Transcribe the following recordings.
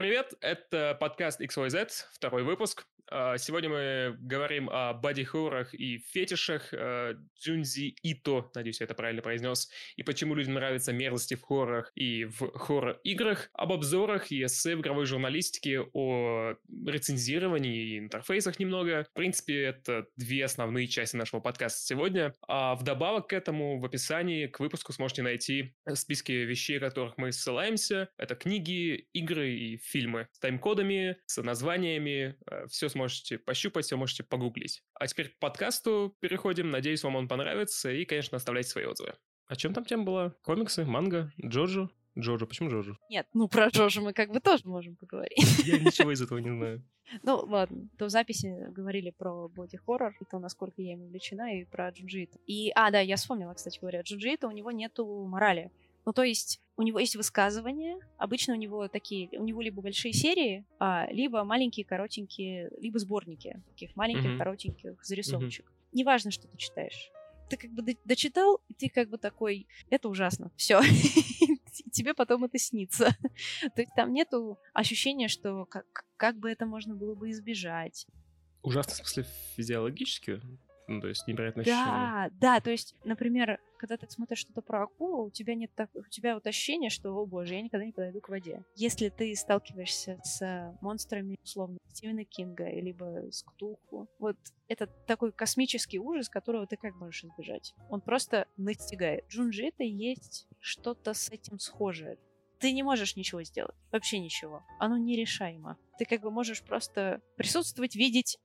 Привет, это подкаст XYZ, второй выпуск. А, сегодня мы говорим о боди-хоррорах и фетишах э, Джунзи Ито, надеюсь, я это правильно произнес, и почему людям нравятся мерзости в хоррорах и в хоррор-играх, об обзорах и эссе в игровой журналистике, о рецензировании и интерфейсах немного. В принципе, это две основные части нашего подкаста сегодня. А вдобавок к этому в описании к выпуску сможете найти списки вещей, о которых мы ссылаемся. Это книги, игры и фильмы с тайм-кодами, с названиями, э, все сможете можете пощупать, все можете погуглить. А теперь к подкасту переходим. Надеюсь, вам он понравится. И, конечно, оставляйте свои отзывы. А чем там тема была? Комиксы, манга, Джоджо? Джоджо, почему Джоджо? Нет, ну про Джоджо мы как бы тоже можем поговорить. Я ничего из этого не знаю. Ну, ладно, то в записи говорили про боди-хоррор, и то, насколько я им увлечена, и про Джунджи Ито. И, а, да, я вспомнила, кстати говоря, Джунджи Ито, у него нету морали. Ну, то есть у него есть высказывания, обычно у него такие, у него либо большие серии, а, либо маленькие, коротенькие, либо сборники таких маленьких, mm-hmm. коротеньких зарисовочек. Mm-hmm. Неважно, что ты читаешь. Ты как бы дочитал, и ты как бы такой, это ужасно, все. Тебе потом это снится. То есть там нету ощущения, что как, как бы это можно было бы избежать. Ужасно в смысле физиологически? Ну, то есть невероятно Да, ощущение. да, то есть, например, когда ты смотришь что-то про акулу, у тебя нет так, у тебя вот ощущение, что, о боже, я никогда не подойду к воде. Если ты сталкиваешься с монстрами, условно, Стивена Кинга, либо с Ктулху, вот это такой космический ужас, которого ты как можешь избежать? Он просто настигает. Джунджи это есть что-то с этим схожее ты не можешь ничего сделать. Вообще ничего. Оно нерешаемо. Ты как бы можешь просто присутствовать, видеть,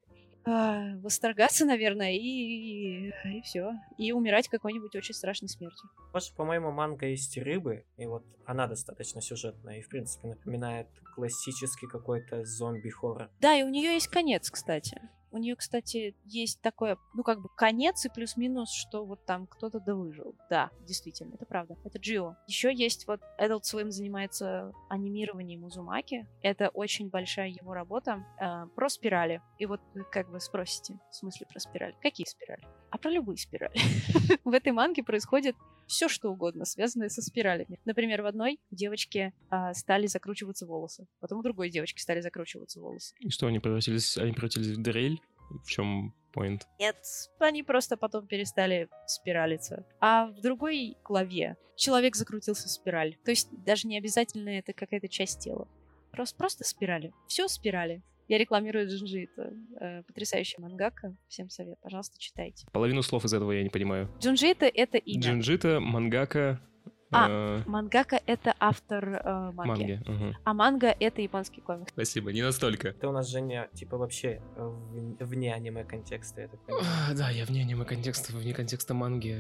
а, восторгаться, наверное, и, и, и все. И умирать какой-нибудь очень страшной смертью. Просто, по-моему, манга есть рыбы, и вот она достаточно сюжетная, и, в принципе, напоминает классический какой-то зомби-хоррор. Да, и у нее есть конец, кстати. У нее, кстати, есть такое, ну, как бы конец и плюс-минус, что вот там кто-то да выжил. Да, действительно, это правда. Это Джио. Еще есть вот Adult Swim занимается анимированием Узумаки. Это очень большая его работа э, про спирали. И вот вы как бы спросите, в смысле про спирали? Какие спирали? А про любые спирали. В этой манге происходит все что угодно, связанное со спиралями. Например, в одной девочке а, стали закручиваться волосы, потом у другой девочки стали закручиваться волосы. И что, они превратились, они превратились в дрель? В чем point? Нет, они просто потом перестали спиралиться. А в другой главе человек закрутился в спираль. То есть даже не обязательно это какая-то часть тела. Просто, просто спирали. Все спирали. Я рекламирую Джунджи, это э, потрясающая мангака. Всем совет, пожалуйста, читайте. Половину слов из этого я не понимаю. Джунджи Ито — это имя. Джунджи Ито, мангака, а, э, мангака — это автор э, манги. манги угу. А манга — это японский комикс. Спасибо, не настолько. Ты у нас, Женя, типа вообще в, вне аниме-контекста, я так понимаю. Да, я вне аниме-контекста, вне контекста манги.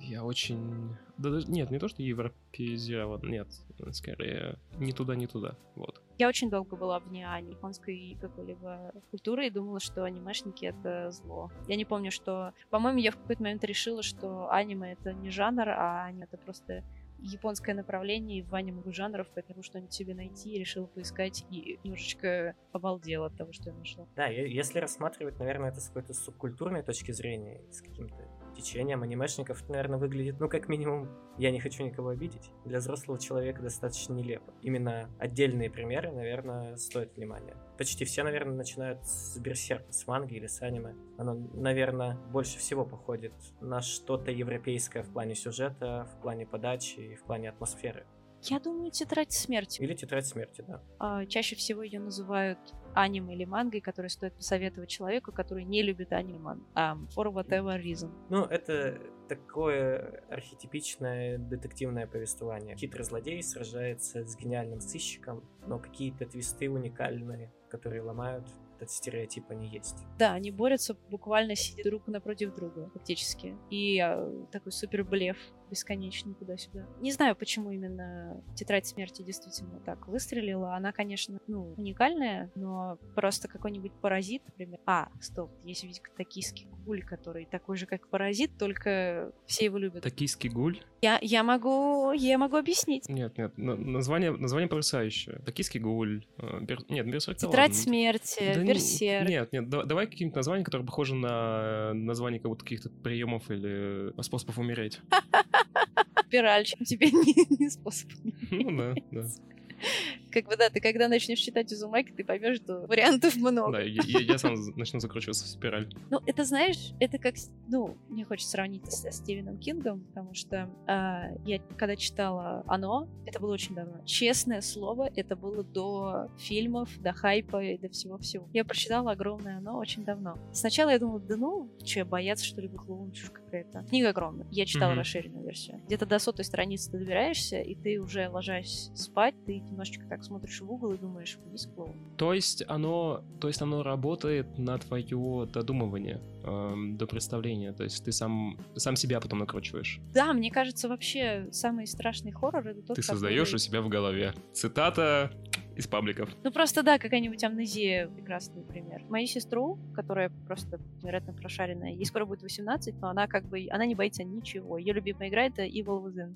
Я очень... Да, нет, не то, что европеизирован, нет. Скорее, не туда, не туда, вот. Я очень долго была вне японской какой-либо культуры и думала, что анимешники — это зло. Я не помню, что... По-моему, я в какой-то момент решила, что аниме — это не жанр, а аниме — это просто японское направление в аниме жанров, поэтому что-нибудь себе найти, и решила поискать и немножечко обалдела от того, что я нашла. Да, если рассматривать, наверное, это с какой-то субкультурной точки зрения, с каким-то течением анимешников, это, наверное, выглядит, ну, как минимум, я не хочу никого обидеть, для взрослого человека достаточно нелепо. Именно отдельные примеры, наверное, стоят внимания. Почти все, наверное, начинают с Берсерка, с манги или с аниме. Оно, наверное, больше всего походит на что-то европейское в плане сюжета, в плане подачи и в плане атмосферы. Я думаю, тетрадь смерти. Или тетрадь смерти, да. А, чаще всего ее называют аниме или мангой, который стоит посоветовать человеку, который не любит аниме. Um, for whatever reason. Ну, это такое архетипичное детективное повествование. Хитрый злодей сражается с гениальным сыщиком, но какие-то твисты уникальные, которые ломают этот стереотип они есть. Да, они борются буквально сидя друг напротив друга, фактически. И а, такой супер блеф бесконечный туда-сюда. Не знаю, почему именно «Тетрадь смерти» действительно так выстрелила. Она, конечно, ну, уникальная, но просто какой-нибудь паразит, например. А, стоп, есть ведь токийский гуль, который такой же, как паразит, только все его любят. Токийский гуль? Я, я могу, я могу объяснить. Нет, нет, название, название потрясающее. Токийский гуль. Э, бер, нет, берсерк. Тетрадь смерти, да берсерк. Нет, нет, давай какие-нибудь названия, которые похожи на название как будто каких-то приемов или способов умереть. Спираль, чем тебе не, не способ Ну да, да. Как бы, да, ты когда начнешь читать Узумаки, ты поймешь, что вариантов много. Да, я, я- я сам начну закручиваться в спираль. Ну, это, знаешь, это как, ну, мне хочется сравнить со Стивеном Кингом, потому что а, я, когда читала «Оно», это было очень давно. Честное слово, это было до фильмов, до хайпа и до всего-всего. Я прочитала огромное «Оно» очень давно. Сначала я думала, да ну, что, бояться, что ли, клоун, чушь какая-то. Книга огромная. Я читала Мгм. расширенную версию. Где-то до сотой страницы ты добираешься, и ты уже ложась спать, ты немножечко так смотришь в угол и думаешь, есть клоун. То есть оно, то есть оно работает на твое додумывание эм, до представления. То есть ты сам, сам себя потом накручиваешь. Да, мне кажется, вообще самый страшный хоррор это тот, Ты создаешь который- у себя в голове. Цитата из пабликов. Ну просто да, какая-нибудь амнезия прекрасный пример. Мою сестру, которая просто невероятно прошаренная, ей скоро будет 18, но она как бы, она не боится ничего. Ее любимая игра это Evil Within.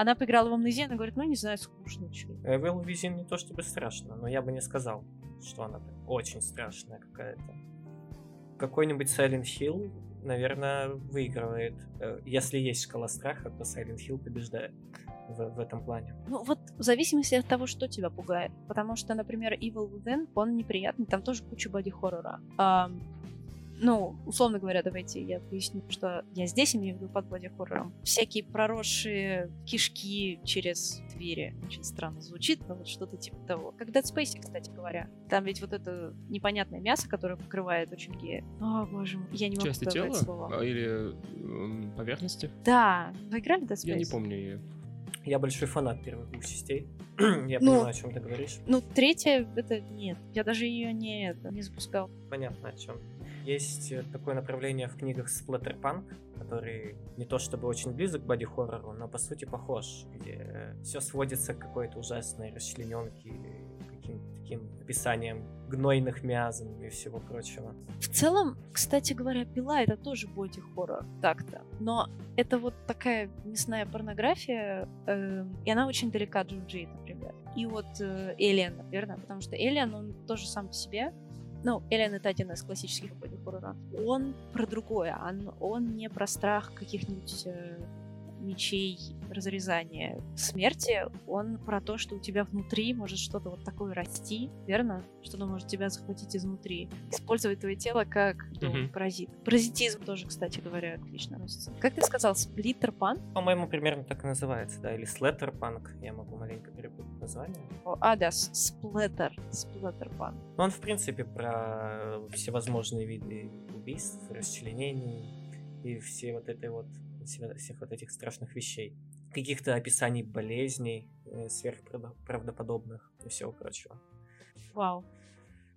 Она поиграла в амнезию, она говорит, ну не знаю, скучно. Evil Within не то чтобы страшно, но я бы не сказал, что она прям очень страшная какая-то. Какой-нибудь Silent Hill, наверное, выигрывает. Э, Если есть шкала страха, то Silent Hill побеждает в, в этом плане. Ну вот в зависимости от того, что тебя пугает. Потому что, например, Evil Within, он неприятный, там тоже куча боди-хоррора. Ам, ну, условно говоря, давайте я поясню, что я здесь имею в виду под боди-хоррором. Всякие проросшие кишки через двери. Очень странно звучит, но вот что-то типа того. Как в Dead Space, кстати говоря. Там ведь вот это непонятное мясо, которое покрывает очень гея. О, боже мой, я не могу Части тела слово. А, или поверхности? Да, вы играли в Dead Space? Я не помню ее. Я большой фанат первых двух частей. я Ну. понимаю, о чем ты говоришь. Ну, третья, это нет. Я даже ее не, это, не запускал. Понятно о чем. Есть э, такое направление в книгах сплаттерпанк, который не то чтобы очень близок к боди-хоррору, но по сути похож, где все сводится к какой-то ужасной расчлененке или каким-то таким описанием гнойных мязм и всего прочего. В целом, кстати говоря, пила это тоже боди-хоррор так-то. Но это вот такая мясная порнография, эм, и она очень далека от Джуджи, например. И вот э, Alien, наверное, потому что Alien, он тоже сам по себе ну, Alien это один из классических боди-хоррора. Он про другое. Он, он не про страх каких-нибудь э, мечей, разрезания смерти. Он про то, что у тебя внутри может что-то вот такое расти, верно? Что-то может тебя захватить изнутри. Использовать твое тело как ну, паразит. Паразитизм тоже, кстати говоря, отлично относится. Как ты сказал, сплиттерпан? По-моему, примерно так и называется, да, или splatterpunk, я могу маленько перепутать название. О, А, да, splatter. Splatterpunk. Но он, в принципе, про всевозможные виды убийств, расчленений и все вот этой вот, всех вот этих страшных вещей. Каких-то описаний болезней э, сверхправдоподобных и всего прочего. Вау.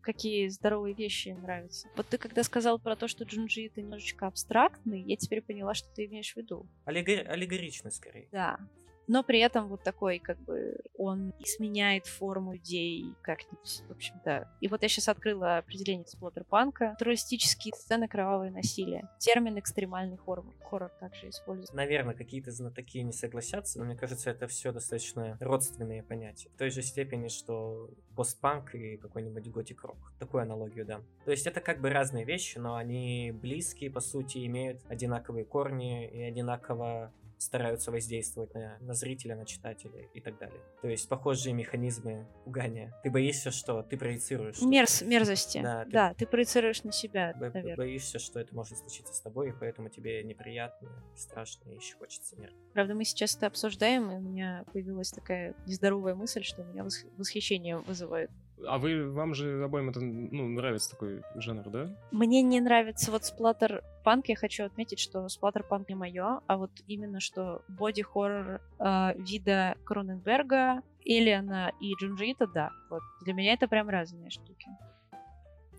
Какие здоровые вещи нравятся. Вот ты когда сказал про то, что Джунджи это немножечко абстрактный, я теперь поняла, что ты имеешь в виду. Аллегори- аллегоричный, скорее. Да. Но при этом вот такой, как бы, он изменяет форму людей как-нибудь, в общем-то. И вот я сейчас открыла определение сплоттерпанка. Террористические сцены, кровавое насилие. Термин экстремальный хоррор, хоррор также используется. Наверное, какие-то знатоки не согласятся, но мне кажется, это все достаточно родственные понятия. В той же степени, что постпанк и какой-нибудь готик-рок. Такую аналогию дам. То есть это как бы разные вещи, но они близкие, по сути, имеют одинаковые корни и одинаково стараются воздействовать на, на зрителя, на читателя и так далее. То есть похожие механизмы пугания. Ты боишься, что ты проецируешь. Мерз, мерзости. Да, Да, ты- ты... проецируешь на себя, Бо- наверное. Боишься, что это может случиться с тобой, и поэтому тебе неприятно, страшно и еще хочется нервно. Правда, мы сейчас это обсуждаем, и у меня появилась такая нездоровая мысль, что у меня восх- восхищение вызывает. А вы, вам же обоим это, ну, нравится такой жанр, да? Мне не нравится вот сплаттер панк. Я хочу отметить, что сплаттер панк не мое, а вот именно что боди-хоррор э, вида Кроненберга, Элиана и Джунжиита, да. Вот для меня это прям разные штуки.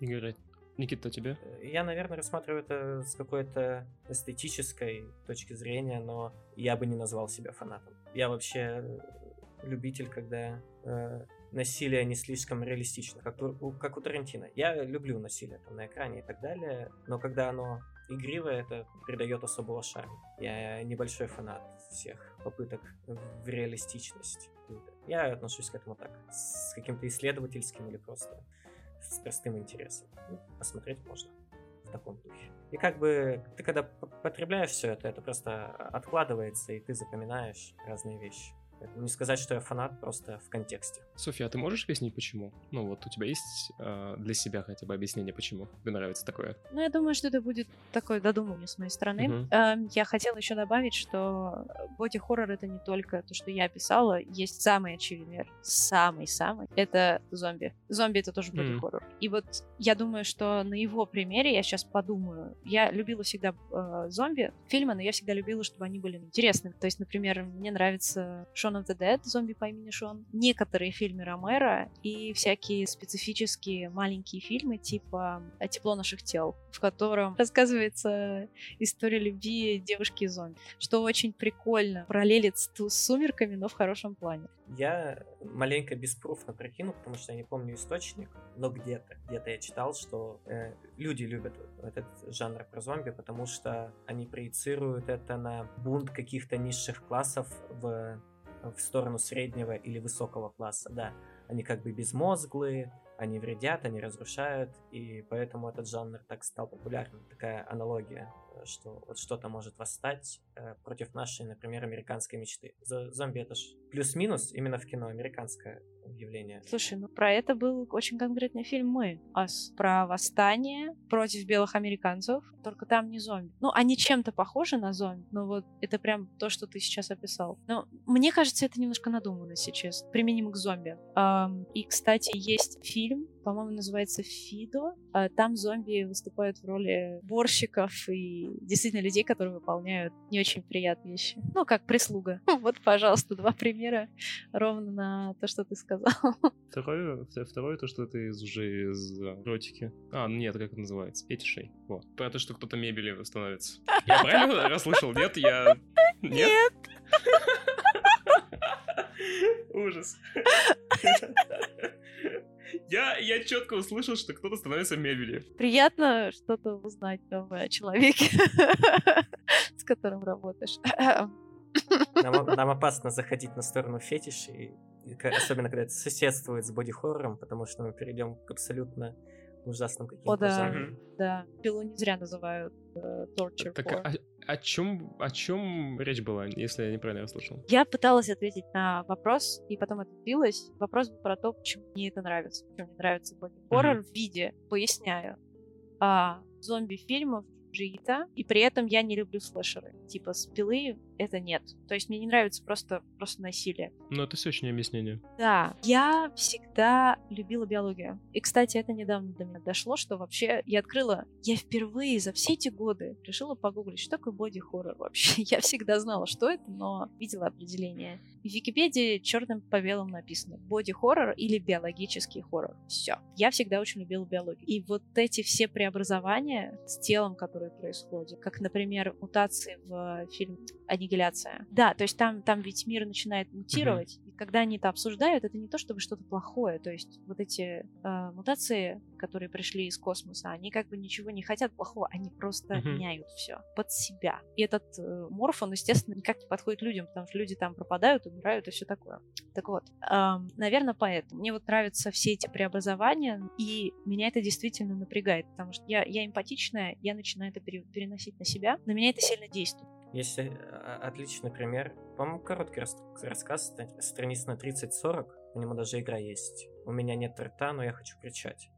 Игорь, Никита, тебе? Я, наверное, рассматриваю это с какой-то эстетической точки зрения, но я бы не назвал себя фанатом. Я вообще э, любитель, когда э, насилие не слишком реалистично, как у, как у Тарантино. Я люблю насилие там на экране и так далее, но когда оно игривое, это придает особого шарма. Я небольшой фанат всех попыток в реалистичность. Я отношусь к этому так, с каким-то исследовательским или просто с простым интересом. Ну, посмотреть можно в таком духе. И как бы ты когда потребляешь все это, это просто откладывается, и ты запоминаешь разные вещи. Не сказать, что я фанат, просто в контексте. Софья, а ты можешь объяснить, почему? Ну вот у тебя есть э, для себя хотя бы объяснение, почему тебе нравится такое? Ну, я думаю, что это будет такое додумывание с моей стороны. Мгм. Эм, я хотела еще добавить, что боди-хоррор это не только то, что я писала, есть самый очевидный, самый-самый, это зомби. Зомби это тоже боди-хоррор. И вот я думаю, что на его примере я сейчас подумаю. Я любила всегда э, зомби фильмы, но я всегда любила, чтобы они были интересными. То есть, например, мне нравится Shaun of the Dead, зомби по имени Шон, некоторые фильмы Ромеро и всякие специфические маленькие фильмы типа э, «Тепло наших тел», в котором рассказывается история любви девушки и зомби, что очень прикольно параллелит с, с «Сумерками», но в хорошем плане. Я маленько беспруфно прикинул, потому что я не помню источник, но где-то, где-то я читал, что э, люди любят этот жанр про зомби, потому что они проецируют это на бунт каких-то низших классов в, в сторону среднего или высокого класса, да. Они как бы безмозглые, они вредят, они разрушают, и поэтому этот жанр так стал популярным. Такая аналогия, э, что вот что-то может восстать э, против нашей, например, американской мечты. Зо- Зомби это ж плюс-минус именно в кино американское явление. Слушай, ну про это был очень конкретный фильм «Мы». Ас. Про восстание против белых американцев, только там не зомби. Ну, они чем-то похожи на зомби, но вот это прям то, что ты сейчас описал. Но мне кажется, это немножко надумано сейчас, применимо к зомби. И, кстати, есть фильм, по-моему, называется «Фидо». А, Там зомби выступают в роли борщиков и действительно людей, которые выполняют не очень приятные вещи. Ну, как прислуга. Вот, пожалуйста, два примера ровно на то, что ты сказал. Второе, вт- второе то, что ты из, уже из э, эротики. А, ну нет, как это называется? Фетишей. Во. Про то, что кто-то мебели становится. Я правильно расслышал? Нет, я... Нет? Ужас. Я, я четко услышал, что кто-то становится мебелью. Приятно что-то узнать новое о человеке, с которым работаешь. Нам, нам опасно заходить на сторону фетишей, и особенно когда это соседствует с боди-хоррором, потому что мы перейдем к абсолютно ужасным каким-то О, да. жанрам. Да, пилу не зря называют э, torture Так porn. а, о чем, о чем речь была, если я неправильно расслышал? Я пыталась ответить на вопрос, и потом отбилась. Вопрос был про то, почему мне это нравится. Почему мне нравится боди-хоррор в виде, поясняю, а, зомби-фильмов Джита, и при этом я не люблю слэшеры. Типа спилы это нет. То есть мне не нравится просто, просто насилие. Ну, это все очень объяснение. Да, я всегда любила биологию. И, кстати, это недавно до меня дошло, что вообще я открыла, я впервые за все эти годы решила погуглить, что такое боди-хоррор вообще. Я всегда знала, что это, но видела определение. В Википедии черным по белому написано боди-хоррор или биологический хоррор. Все. Я всегда очень любила биологию. И вот эти все преобразования с телом, которые происходят, как, например, мутации в фильме «Аннигиляция». Да, то есть там, там ведь мир начинает мутировать, и когда они это обсуждают, это не то чтобы что-то плохое. То есть вот эти э, мутации, которые пришли из космоса, они как бы ничего не хотят плохого, они просто Мгм. меняют все под себя. И этот э, морф, он, естественно, никак не подходит людям, потому что люди там пропадают, умирают и все такое. Так вот, наверное, поэтому. Мне вот нравятся все эти преобразования, и меня это действительно напрягает, потому что я, я эмпатичная, я начинаю это пере- переносить на себя, на меня это сильно действует. Есть э, отличный пример. По-моему, короткий рас- рассказ, страниц на 30-40. У него даже игра есть. У меня нет рта, но я хочу кричать.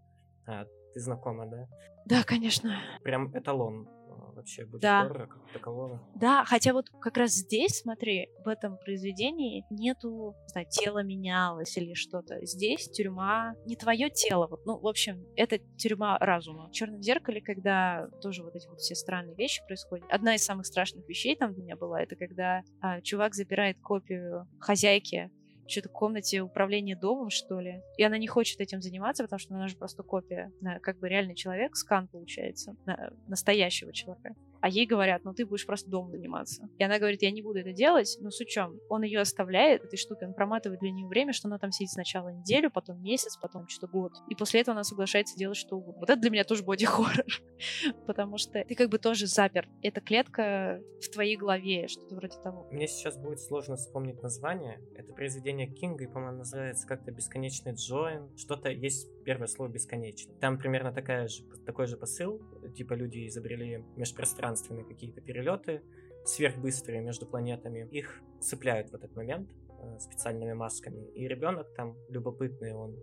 А, ты знакома, да? Да, конечно. Прям эталон вообще будет Да. хоррора как такового. Да, хотя вот как раз здесь, смотри, в этом произведении нету, не знаю, тело менялось или что-то. Здесь тюрьма не твое тело. Вот, ну, в общем, это тюрьма разума. В черном зеркале, когда тоже вот эти вот все странные вещи происходят. Одна из самых страшных вещей там для меня была, это когда а, чувак забирает копию хозяйки что-то в комнате управления домом, что ли. И она не хочет этим заниматься, потому что она же просто копия. Как бы реальный человек, скан получается, на- настоящего человека. А ей говорят, ну ты будешь просто домом заниматься. И она говорит, я не буду это делать, но с учем. Он ее оставляет, этой штукой, он проматывает для нее время, что она там сидит сначала неделю, потом месяц, потом что-то год. И после этого она соглашается делать что угодно. Вот это для меня тоже боди-хоррор. Потому что ты как бы тоже запер. Эта клетка в твоей голове, что-то вроде того. Мне сейчас будет сложно вспомнить название. Это произведение Кинга, и, по-моему, называется как-то «Бесконечный Джоин». Что-то есть первое слово «бесконечный». Там примерно такая же, такой же посыл. Типа люди изобрели межпространственные какие-то перелеты, сверхбыстрые между планетами. Их цепляют в этот момент. э, специальными масками. И ребенок там любопытный, он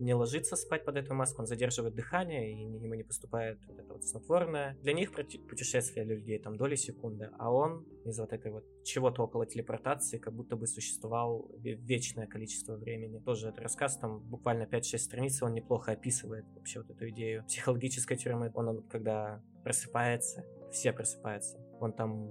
не ложится спать под эту маску, он задерживает дыхание, и ему не поступает вот это вот снотворное. Для них путешествие для людей там доли секунды, а он из вот этой вот чего-то около телепортации как будто бы существовал вечное количество времени. Тоже этот рассказ там буквально 5-6 страниц, он неплохо описывает вообще вот эту идею психологической тюрьмы. Он, он когда просыпается, все просыпаются, он там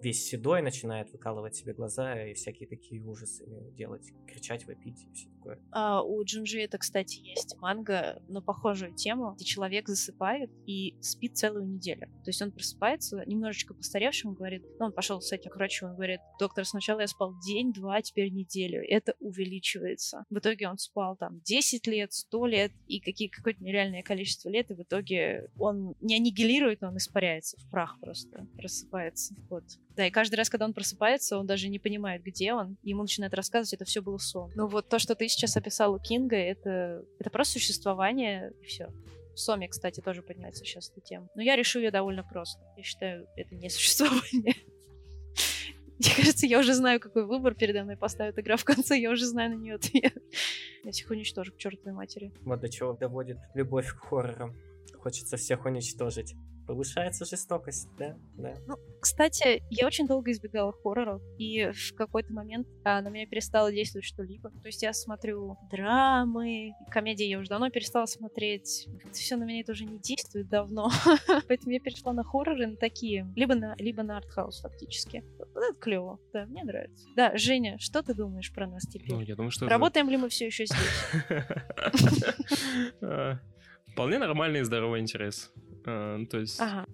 весь седой начинает выкалывать себе глаза и всякие такие ужасы делать, кричать, вопить и все такое. А, у Джунжи это, кстати, есть манга на похожую тему, где человек засыпает и спит целую неделю. То есть он просыпается немножечко постаревшим, говорит, ну, он пошел с этим к врачу, он говорит, доктор, сначала я спал день, два, теперь неделю. Это увеличивается. В итоге он спал там 10 лет, 100 лет и какие, какое-то нереальное количество лет, и в итоге он не аннигилирует, он испаряется в прах просто, рассыпается. Вот. Да, и каждый раз, когда он просыпается, он даже не понимает, где он. Ему начинает рассказывать, это все было сон. Ну вот то, что ты сейчас описал у Кинга, это, это просто существование, и все. В Соме, кстати, тоже поднимается сейчас эта тема. Но я решу ее довольно просто. Я считаю, это не существование. Мне кажется, я уже знаю, какой выбор передо мной поставит игра в конце, я уже знаю на нее ответ. Я всех уничтожу к чертовой матери. Вот до чего доводит любовь к хоррорам. Хочется всех уничтожить повышается жестокость, да, да. Ну, кстати, я очень долго избегала хорроров, и в какой-то момент а, на меня перестало действовать что-либо. То есть я смотрю драмы, комедии я уже давно перестала смотреть. Это все на меня это уже не действует давно. Поэтому я перешла на хорроры, на такие, либо на, либо на артхаус фактически. Вот это клево, да, мне нравится. Да, Женя, что ты думаешь про нас теперь? Ну, я думаю, что... Работаем ли мы все еще здесь? А, вполне нормальный и здоровый интерес. А, то есть... Ага.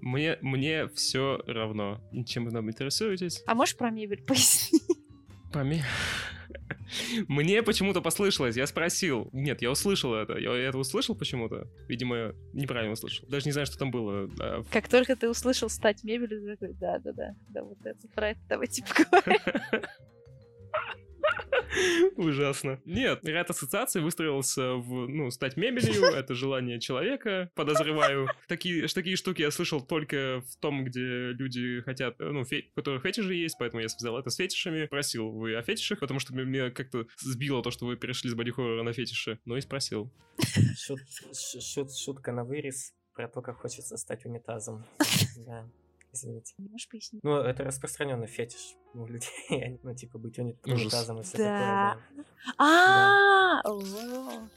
Мне, мне все равно, чем вы нам интересуетесь. А можешь про мебель пояснить? По ме... Мне почему-то послышалось, я спросил. Нет, я услышал это. Я это услышал почему-то. Видимо, неправильно услышал. Даже не знаю, что там было. А... Как только ты услышал стать мебелью, ты такой, да-да-да, да, вот это, про это давайте поговорим. Ужасно. Нет, ряд ассоциаций выстроился в, ну, стать мебелью, это желание человека, подозреваю. Такие, такие штуки я слышал только в том, где люди хотят, ну, фе- у которых фетиши есть, поэтому я взял это с фетишами. Просил вы о фетишах, потому что меня как-то сбило то, что вы перешли с бодихоррора на фетиши, но и спросил. Шут, шут, шутка на вырез про то, как хочется стать унитазом. Да. Извините. Не можешь пояснить? Ну, это распространенный фетиш у людей. ну, типа, быть унитазом и все такое. А,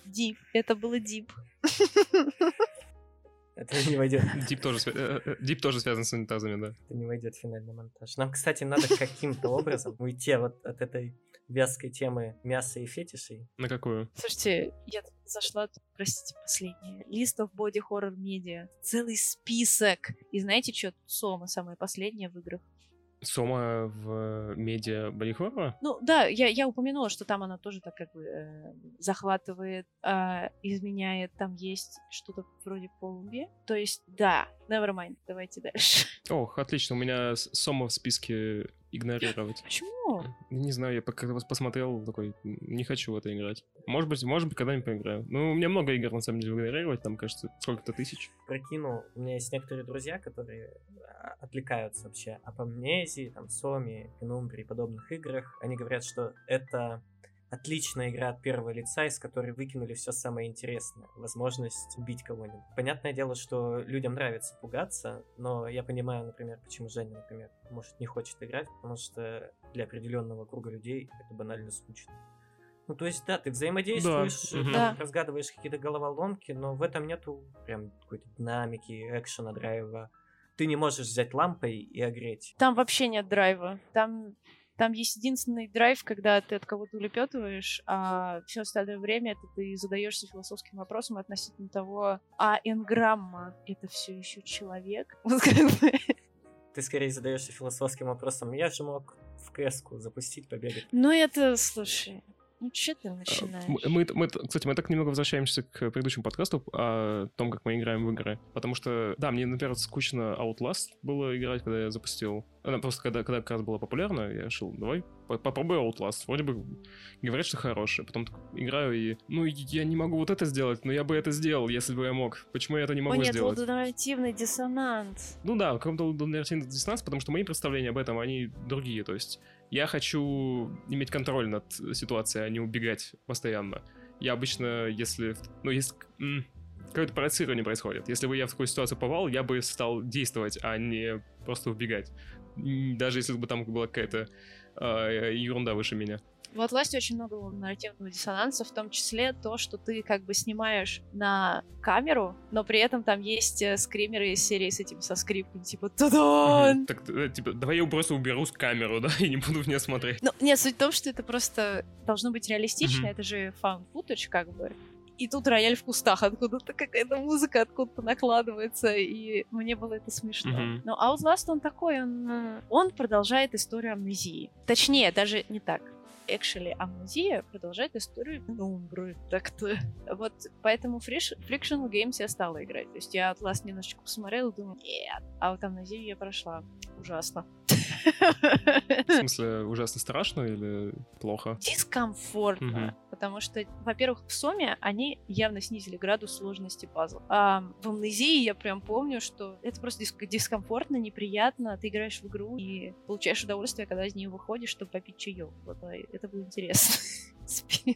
дип. Это было дип. Это не войдет. Дип тоже, э, э, дип тоже связан с унитазами, да. Это не войдет в финальный монтаж. Нам, кстати, надо каким-то образом уйти вот от этой вязкой темы мяса и фетишей. На какую? Слушайте, я зашла, простите, последнее. List of Body Horror Media. Целый список. И знаете, что Сома самое последнее в играх? Сома в медиа Бодихоррора? Ну да, я, я упомянула, что там она тоже так как бы э, захватывает, э, изменяет, там есть что-то вроде Колумбии. То есть, да, never mind, давайте дальше. Ох, отлично, у меня Сома в списке игнорировать. Почему? Не знаю, я когда вас посмотрел, такой, не хочу в это играть. Может быть, может быть, когда-нибудь поиграю. Ну, у меня много игр, на самом деле, игнорировать, там, кажется, сколько-то тысяч. Прокинул, у меня есть некоторые друзья, которые а, отвлекаются вообще об амнезии, там, Соме, Пенумбре и подобных играх. Они говорят, что это отличная игра от первого лица, из которой выкинули все самое интересное. Возможность убить кого-нибудь. Понятное дело, что людям нравится пугаться, но я понимаю, например, почему Женя, например, может не хочет играть, потому что для определенного круга людей это банально скучно. Ну, то есть, да, ты взаимодействуешь, да. Там, разгадываешь какие-то головоломки, но в этом нету прям какой-то динамики, экшена, драйва. Ты не можешь взять лампой и огреть. Там вообще нет драйва. Там там есть единственный драйв, когда ты от кого-то улепетываешь, а все остальное время это ты задаешься философским вопросом относительно того, а энграмма это все еще человек? Ты скорее задаешься философским вопросом. Я же мог в кэску запустить, побегать. Ну это, слушай, ну, что ты а, начинаешь? Мы, мы, кстати, мы так немного возвращаемся к предыдущему подкасту о том, как мы играем в игры. Потому что, да, мне, например, скучно Outlast было играть, когда я запустил. Она просто когда, когда как раз была популярна, я решил, давай попробуй Outlast. Вроде бы говорят, что хороший. Потом играю и, ну, я не могу вот это сделать, но я бы это сделал, если бы я мог. Почему я это не могу О, нет, сделать? лудонарративный диссонанс. Ну да, какой-то лудонарративный диссонанс, потому что мои представления об этом, они другие. То есть Я хочу иметь контроль над ситуацией, а не убегать постоянно. Я обычно, если... Ну, если какое-то проецирование происходит. Если бы я в такую ситуацию попал, я бы стал действовать, а не просто убегать. Даже если бы там была какая-то э, ерунда выше меня. В Outlast очень много нарративного диссонанса, в том числе то, что ты как бы снимаешь на камеру, но при этом там есть э, скримеры из серии с этим, со скрипками, типа «Тудон!» Так, э, типа, давай я просто уберу с камеру, да, и не буду в нее смотреть. Ну, нет, суть в том, что это просто должно быть реалистично, это же footage, как бы. И тут рояль в кустах, откуда-то какая-то музыка откуда-то накладывается, и мне было это смешно. Mm-hmm. Но Outlast, он такой, он, э, он продолжает историю амнезии. Точнее, даже не так actually амнезия продолжает историю Умбры. Так-то. Вот поэтому Frictional Games я стала играть. То есть я Outlast немножечко посмотрела думаю, нет. А вот амнезию я прошла. Ужасно. В смысле, ужасно страшно или плохо? Дискомфортно. Угу. Потому что, во-первых, в Соме они явно снизили градус сложности пазла. А в Амнезии я прям помню, что это просто диск- дискомфортно, неприятно. Ты играешь в игру и получаешь удовольствие, когда из нее выходишь, чтобы попить чаек. Вот, а это было интересно.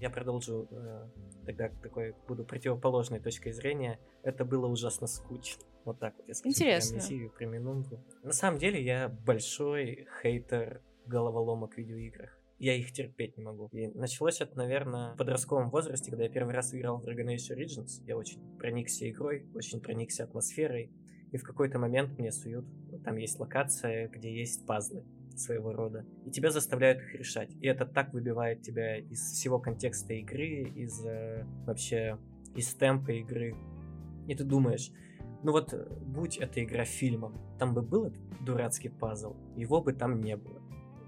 Я продолжу э, тогда такой буду противоположной точкой зрения. Это было ужасно скучно. Вот так вот я скажу. Интересно. Про Амнезию, про Минунгу. На самом деле я большой хейтер головоломок в видеоиграх. Я их терпеть не могу. И началось это, наверное, в подростковом возрасте, когда я первый раз играл в Dragon Age Origins. Я очень проникся игрой, очень проникся атмосферой. И в какой-то момент мне суют, там есть локация, где есть пазлы своего рода. И тебя заставляют их решать. И это так выбивает тебя из всего контекста игры, из э, вообще из темпа игры. И ты думаешь, ну вот, э, будь эта игра фильмом, там бы был этот дурацкий пазл, его бы там не было.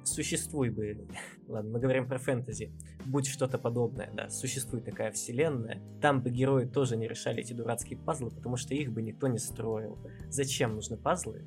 Существуй бы... Ладно, мы говорим про фэнтези. Будь что-то подобное, да, существует такая вселенная. Там бы герои тоже не решали эти дурацкие пазлы, потому что их бы никто не строил. Зачем нужны пазлы,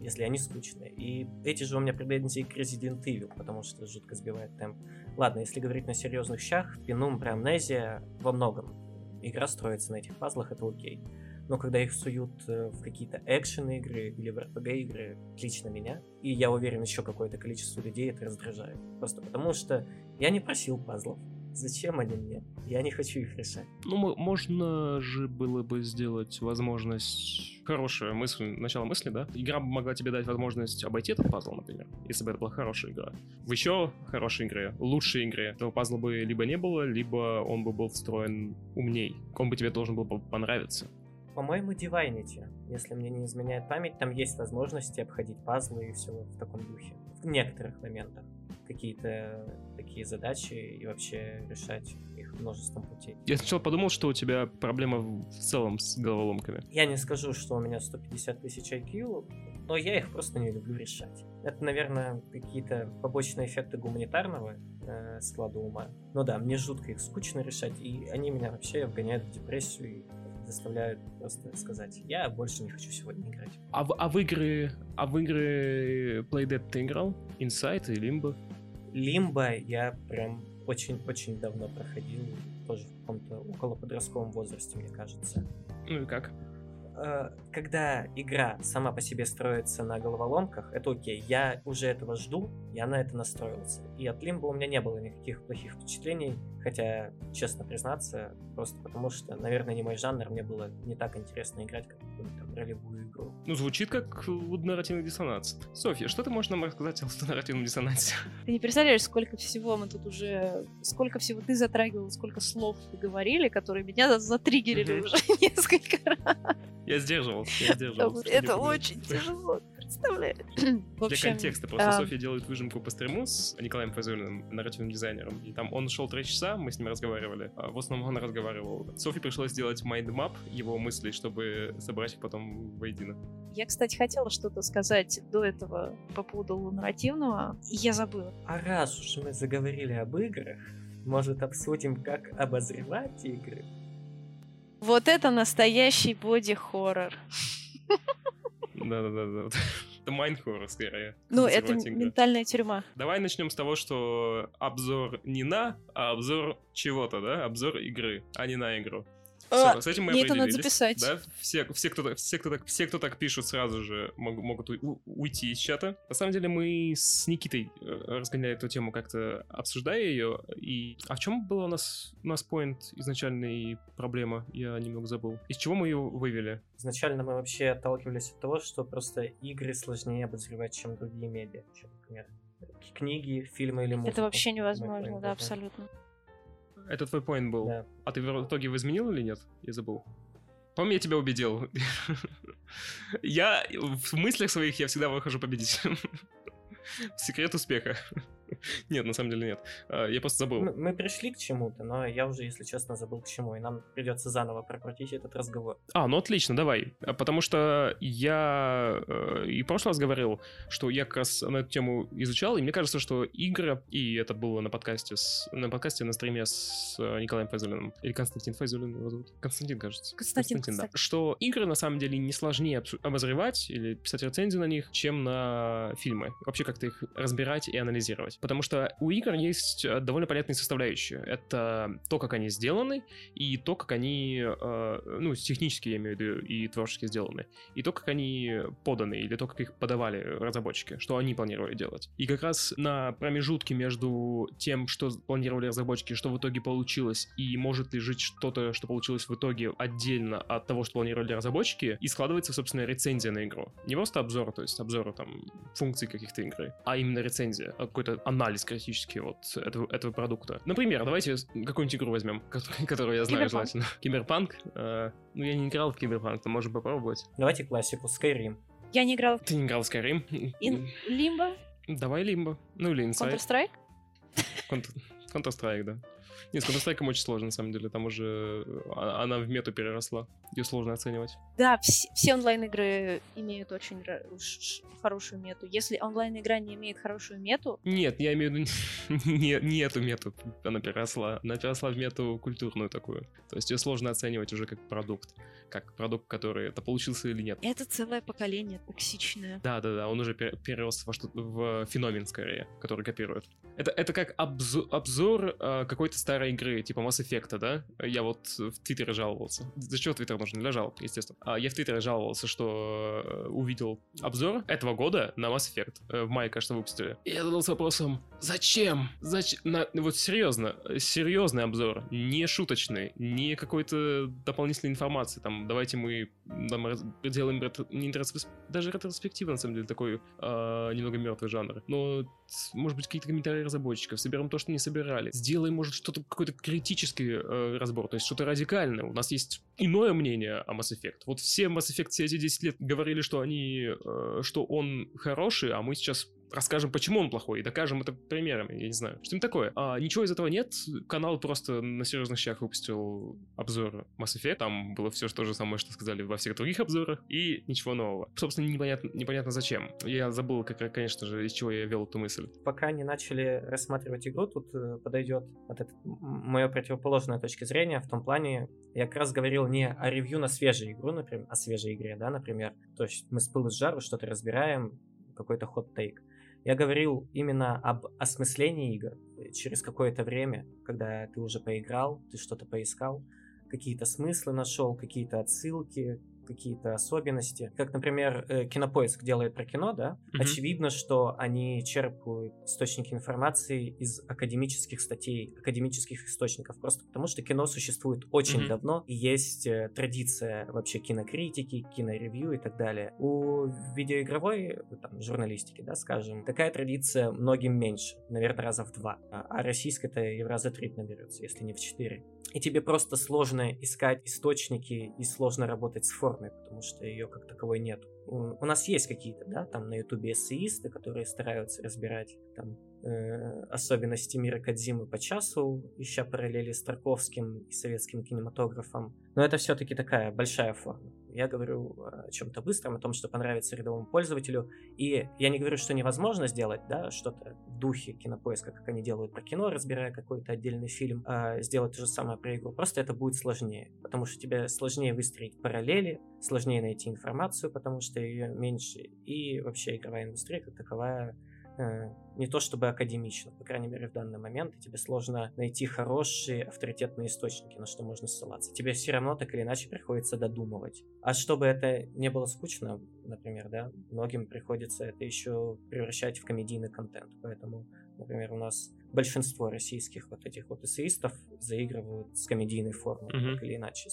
если они скучные? И эти же у меня претензии к Resident Evil, потому что жутко сбивает темп. Ладно, если говорить на серьезных щах, Penumbra Amnesia во многом. Игра строится на этих пазлах, это окей но когда их суют э, в какие-то экшен-игры или в RPG-игры, лично меня, и я уверен, еще какое-то количество людей это раздражает. Просто потому что я не просил пазлов. Зачем они мне? Я не хочу их решать. Ну, можно же было бы сделать возможность... Хорошая мысль, начало мысли, да? Игра могла тебе дать возможность обойти этот пазл, например, если бы это была хорошая игра. В еще хорошей игре, лучшей игре, этого пазла бы либо не было, либо он бы был встроен умней. Он бы тебе должен был понравиться. По-моему, Divinity, если мне не изменяет память, там есть возможности обходить пазлы и все в таком духе. В некоторых моментах какие-то такие задачи и вообще решать их множеством путей. Я сначала подумал, что у тебя проблема в целом с головоломками. Я не скажу, что у меня 150 тысяч IQ, но я их просто не люблю решать. Это, наверное, какие-то побочные эффекты гуманитарного э, склада ума. Но да, мне жутко их скучно решать, и они меня вообще вгоняют в депрессию и заставляют просто сказать, я больше не хочу сегодня играть. А в, а в игры, а в игры Playdead ты играл? Inside и Limbo? Limbo я прям очень-очень давно проходил, тоже в каком-то около подростковом возрасте, мне кажется. Ну и как? Когда игра сама по себе строится на головоломках, это окей. Я уже этого жду, я на это настроился. И от Limbo у меня не было никаких плохих впечатлений, хотя, честно признаться, просто потому что, наверное, не мой жанр, мне было не так интересно играть, как какую-то ролевую игру. Ну, звучит как нарративный диссонанс. Софья, что ты можешь нам рассказать о нарративном диссонансе? Ты не представляешь, сколько всего мы тут уже... Сколько всего ты затрагивал, сколько слов вы говорили, которые меня затриггерили уже несколько раз. Я я. Это очень тяжело, представляешь? Для контекста, просто а. Софья делает выжимку по стриму с Николаем Фазулиным, нарративным дизайнером, и там он шел три часа, мы с ним разговаривали, а в основном он разговаривал. Софье пришлось сделать mind map его мыслей, чтобы собрать их потом воедино. Я, кстати, хотела что-то сказать до этого по поводу нарративного, и я забыла. А раз уж мы заговорили об играх, может, обсудим, как обозревать игры? Вот это настоящий боди-хоррор. Да-да-да. Это майнд-хоррор, скорее. Ну, это ментальная тюрьма. Давай начнем с того, что обзор не на, а обзор чего-то, да? Обзор игры, а не на игру. Все, а, с этим мы мне это надо записать. Да? Все, все, кто, все, кто так, все, кто так пишут, сразу же могут, могут у, уйти из чата. На самом деле мы с Никитой э, разгоняли эту тему как-то, обсуждая ее. И... А в чем была у нас, у нас point изначальной проблема? Я немного забыл. Из чего мы ее вывели? Изначально мы вообще отталкивались от того, что просто игры сложнее обозревать, чем другие медиа. Чем, например, книги, фильмы или музыку. Это вообще невозможно, да, абсолютно. Это твой поинт был. Да. А ты в итоге его изменил или нет? Я забыл. По-моему, я тебя убедил. я в мыслях своих я всегда выхожу победителем. Секрет успеха. Нет, на самом деле нет. А, я просто забыл. Мы, мы пришли к чему-то, но я уже, если честно, забыл к чему, и нам придется заново прокрутить этот разговор. А, ну отлично, давай. А, потому что я э, и в прошлый раз говорил, что я как раз на эту тему изучал, и мне кажется, что игры, и это было на подкасте, с, на подкасте на стриме с э, Николаем Файзулиным, или Константин Файзулин его зовут? Константин, кажется. Константин, Константин да. Что игры на самом деле не сложнее обозревать или писать рецензию на них, чем на фильмы. Вообще как-то их разбирать и анализировать. Потому что у игр есть э, довольно понятные составляющие. Это то, как они сделаны, и то, как они, э, ну, технически, я имею в виду, и творчески сделаны. И то, как они поданы, или то, как их подавали разработчики, что они планировали делать. И как раз на промежутке между тем, что планировали разработчики, что в итоге получилось, и может ли жить что-то, что получилось в итоге отдельно от того, что планировали разработчики, и складывается, собственно, рецензия на игру. Не просто обзор, то есть обзор там функций каких-то игры, а именно рецензия, а какой-то анализ критический вот этого, этого продукта. Например, давайте какую-нибудь игру возьмем, которую, которую я знаю Киберпанк. желательно. Киберпанк. Э, ну, я не играл в Киберпанк, но можем попробовать. Давайте классику, Skyrim. Я не играл. Ты не играл в Skyrim? In... Limbo? Давай Limbo. Ну или Inside. Counter-Strike? Counter-Strike, да. Нет, с Counter-Strike очень сложно, на самом деле. Там уже а, она в мету переросла. Ее сложно оценивать. Да, все, все онлайн-игры имеют очень хорошую мету. Если онлайн-игра не имеет хорошую мету... Нет, я имею в виду не, не эту мету она переросла. Она переросла в мету культурную такую. То есть ее сложно оценивать уже как продукт. Как продукт, который это получился или нет. Это целое поколение токсичное. Да-да-да, он уже перерос во что в феномен скорее, который копирует. Это, это как обзор, обзор э, какой-то старой игры, типа Mass Effect, да? Я вот в Твиттере жаловался. За что Твиттер нужен? Для жалоб, естественно. А я в Твиттере жаловался, что э, увидел обзор этого года на Mass Effect. Э, в мае, кажется, выпустили. И я задался вопросом, зачем? Зачем? На, вот серьезно, серьезный обзор, не шуточный, не какой-то дополнительной информации. Там, давайте мы там, делаем ретро, не ретроспектив, даже ретроспектива, на самом деле, такой э, немного мертвый жанр. Но, может быть, какие-то комментарии разработчиков, соберем то, что не собирали. Сделаем, может, что-то, какой-то критический э, разбор, то есть что-то радикальное. У нас есть иное мнение о Mass Effect. Вот все Mass Effect все эти 10 лет говорили, что они, э, что он хороший, а мы сейчас расскажем, почему он плохой, и докажем это примерами, я не знаю. Что-нибудь такое. А, ничего из этого нет. Канал просто на серьезных щах выпустил обзор Mass Effect. Там было все то же самое, что сказали во всех других обзорах, и ничего нового. Собственно, непонятно, непонятно зачем. Я забыл, как, конечно же, из чего я вел эту мысль. Пока не начали рассматривать игру, тут э, подойдет вот это моя противоположная точка зрения в том плане, я как раз говорил не о ревью на свежую игру, например, о свежей игре, да, например. То есть мы с пылу с жару что-то разбираем, какой-то ход-тейк. Я говорил именно об осмыслении игр. Через какое-то время, когда ты уже поиграл, ты что-то поискал, какие-то смыслы нашел, какие-то отсылки, какие-то особенности. Как, например, э, Кинопоиск делает про кино, да? Mm-hmm. Очевидно, что они черпают источники информации из академических статей, академических источников, просто потому что кино существует очень mm-hmm. давно, и есть э, традиция вообще кинокритики, киноревью и так далее. У видеоигровой там, журналистики, да, скажем, такая традиция многим меньше, наверное, раза в два, а, а российская-то и в раза три наберется, если не в четыре и тебе просто сложно искать источники и сложно работать с формой, потому что ее как таковой нет. У, нас есть какие-то, да, там на ютубе эссеисты, которые стараются разбирать там э, особенности мира Кадзимы по часу, ища параллели с Тарковским и советским кинематографом. Но это все-таки такая большая форма. Я говорю о чем-то быстром, о том, что понравится рядовому пользователю. И я не говорю, что невозможно сделать, да, что-то в духе кинопоиска, как они делают про кино, разбирая какой-то отдельный фильм, а сделать то же самое про игру. Просто это будет сложнее, потому что тебе сложнее выстроить параллели, сложнее найти информацию, потому что ее меньше. И вообще игровая индустрия как таковая не то чтобы академично, по крайней мере в данный момент, и тебе сложно найти хорошие авторитетные источники, на что можно ссылаться. Тебе все равно так или иначе приходится додумывать. А чтобы это не было скучно, например, да, многим приходится это еще превращать в комедийный контент. Поэтому, например, у нас большинство российских вот этих вот эссеистов заигрывают с комедийной формой, mm-hmm. так или иначе.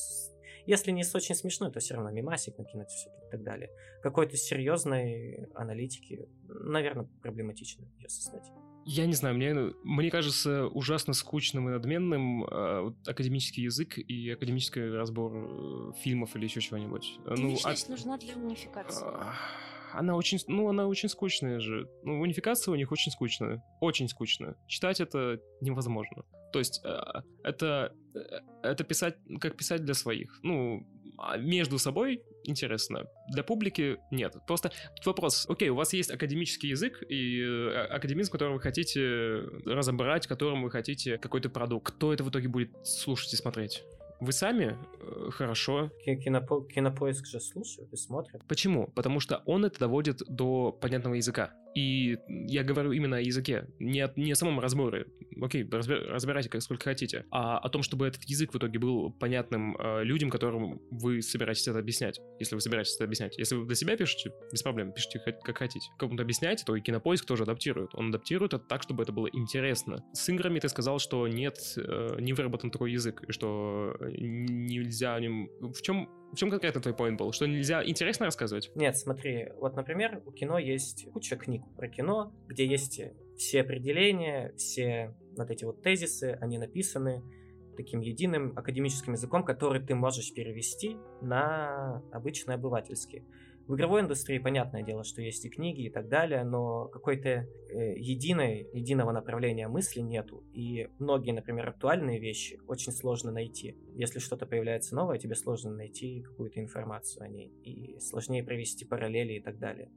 Если не с очень смешной, то все равно мимасик накинуть все и так далее. Какой-то серьезной аналитики, наверное, проблематично ее создать. Я не знаю, мне, мне кажется ужасно скучным и надменным э, вот, академический язык и академический разбор э, фильмов или еще чего-нибудь. Ну, Личность от... нужна для унификации. А, она очень, ну, она очень скучная же. Ну, унификация у них очень скучная. Очень скучная. Читать это невозможно. То есть, э, это, э, это писать, как писать для своих. Ну, а между собой интересно. Для публики нет. Просто вопрос. Окей, у вас есть академический язык и э, академизм, который вы хотите разобрать, которым вы хотите какой-то продукт. Кто это в итоге будет слушать и смотреть? Вы сами? Э, хорошо. Кинопо... Кинопоиск же слушают и смотрят. Почему? Потому что он это доводит до понятного языка. И я говорю именно о языке, не о, не о самом разборе. Окей, разбир, разбирайте как сколько хотите, а о том, чтобы этот язык в итоге был понятным э, людям, которым вы собираетесь это объяснять. Если вы собираетесь это объяснять. Если вы для себя пишете, без проблем, пишите как хотите. Кому-то объясняете, то и кинопоиск тоже адаптирует. Он адаптирует это так, чтобы это было интересно. С играми ты сказал, что нет, э, не выработан такой язык, и что нельзя о нем... В чем в чем конкретно твой поинт был? Что нельзя интересно рассказывать? Нет, смотри, вот, например, у кино есть куча книг про кино, где есть все определения, все вот эти вот тезисы, они написаны таким единым академическим языком, который ты можешь перевести на обычный обывательский. В игровой индустрии, понятное дело, что есть и книги и так далее, но какой-то э, единой, единого направления мысли нету. И многие, например, актуальные вещи очень сложно найти. Если что-то появляется новое, тебе сложно найти какую-то информацию о ней. И сложнее провести параллели и так далее.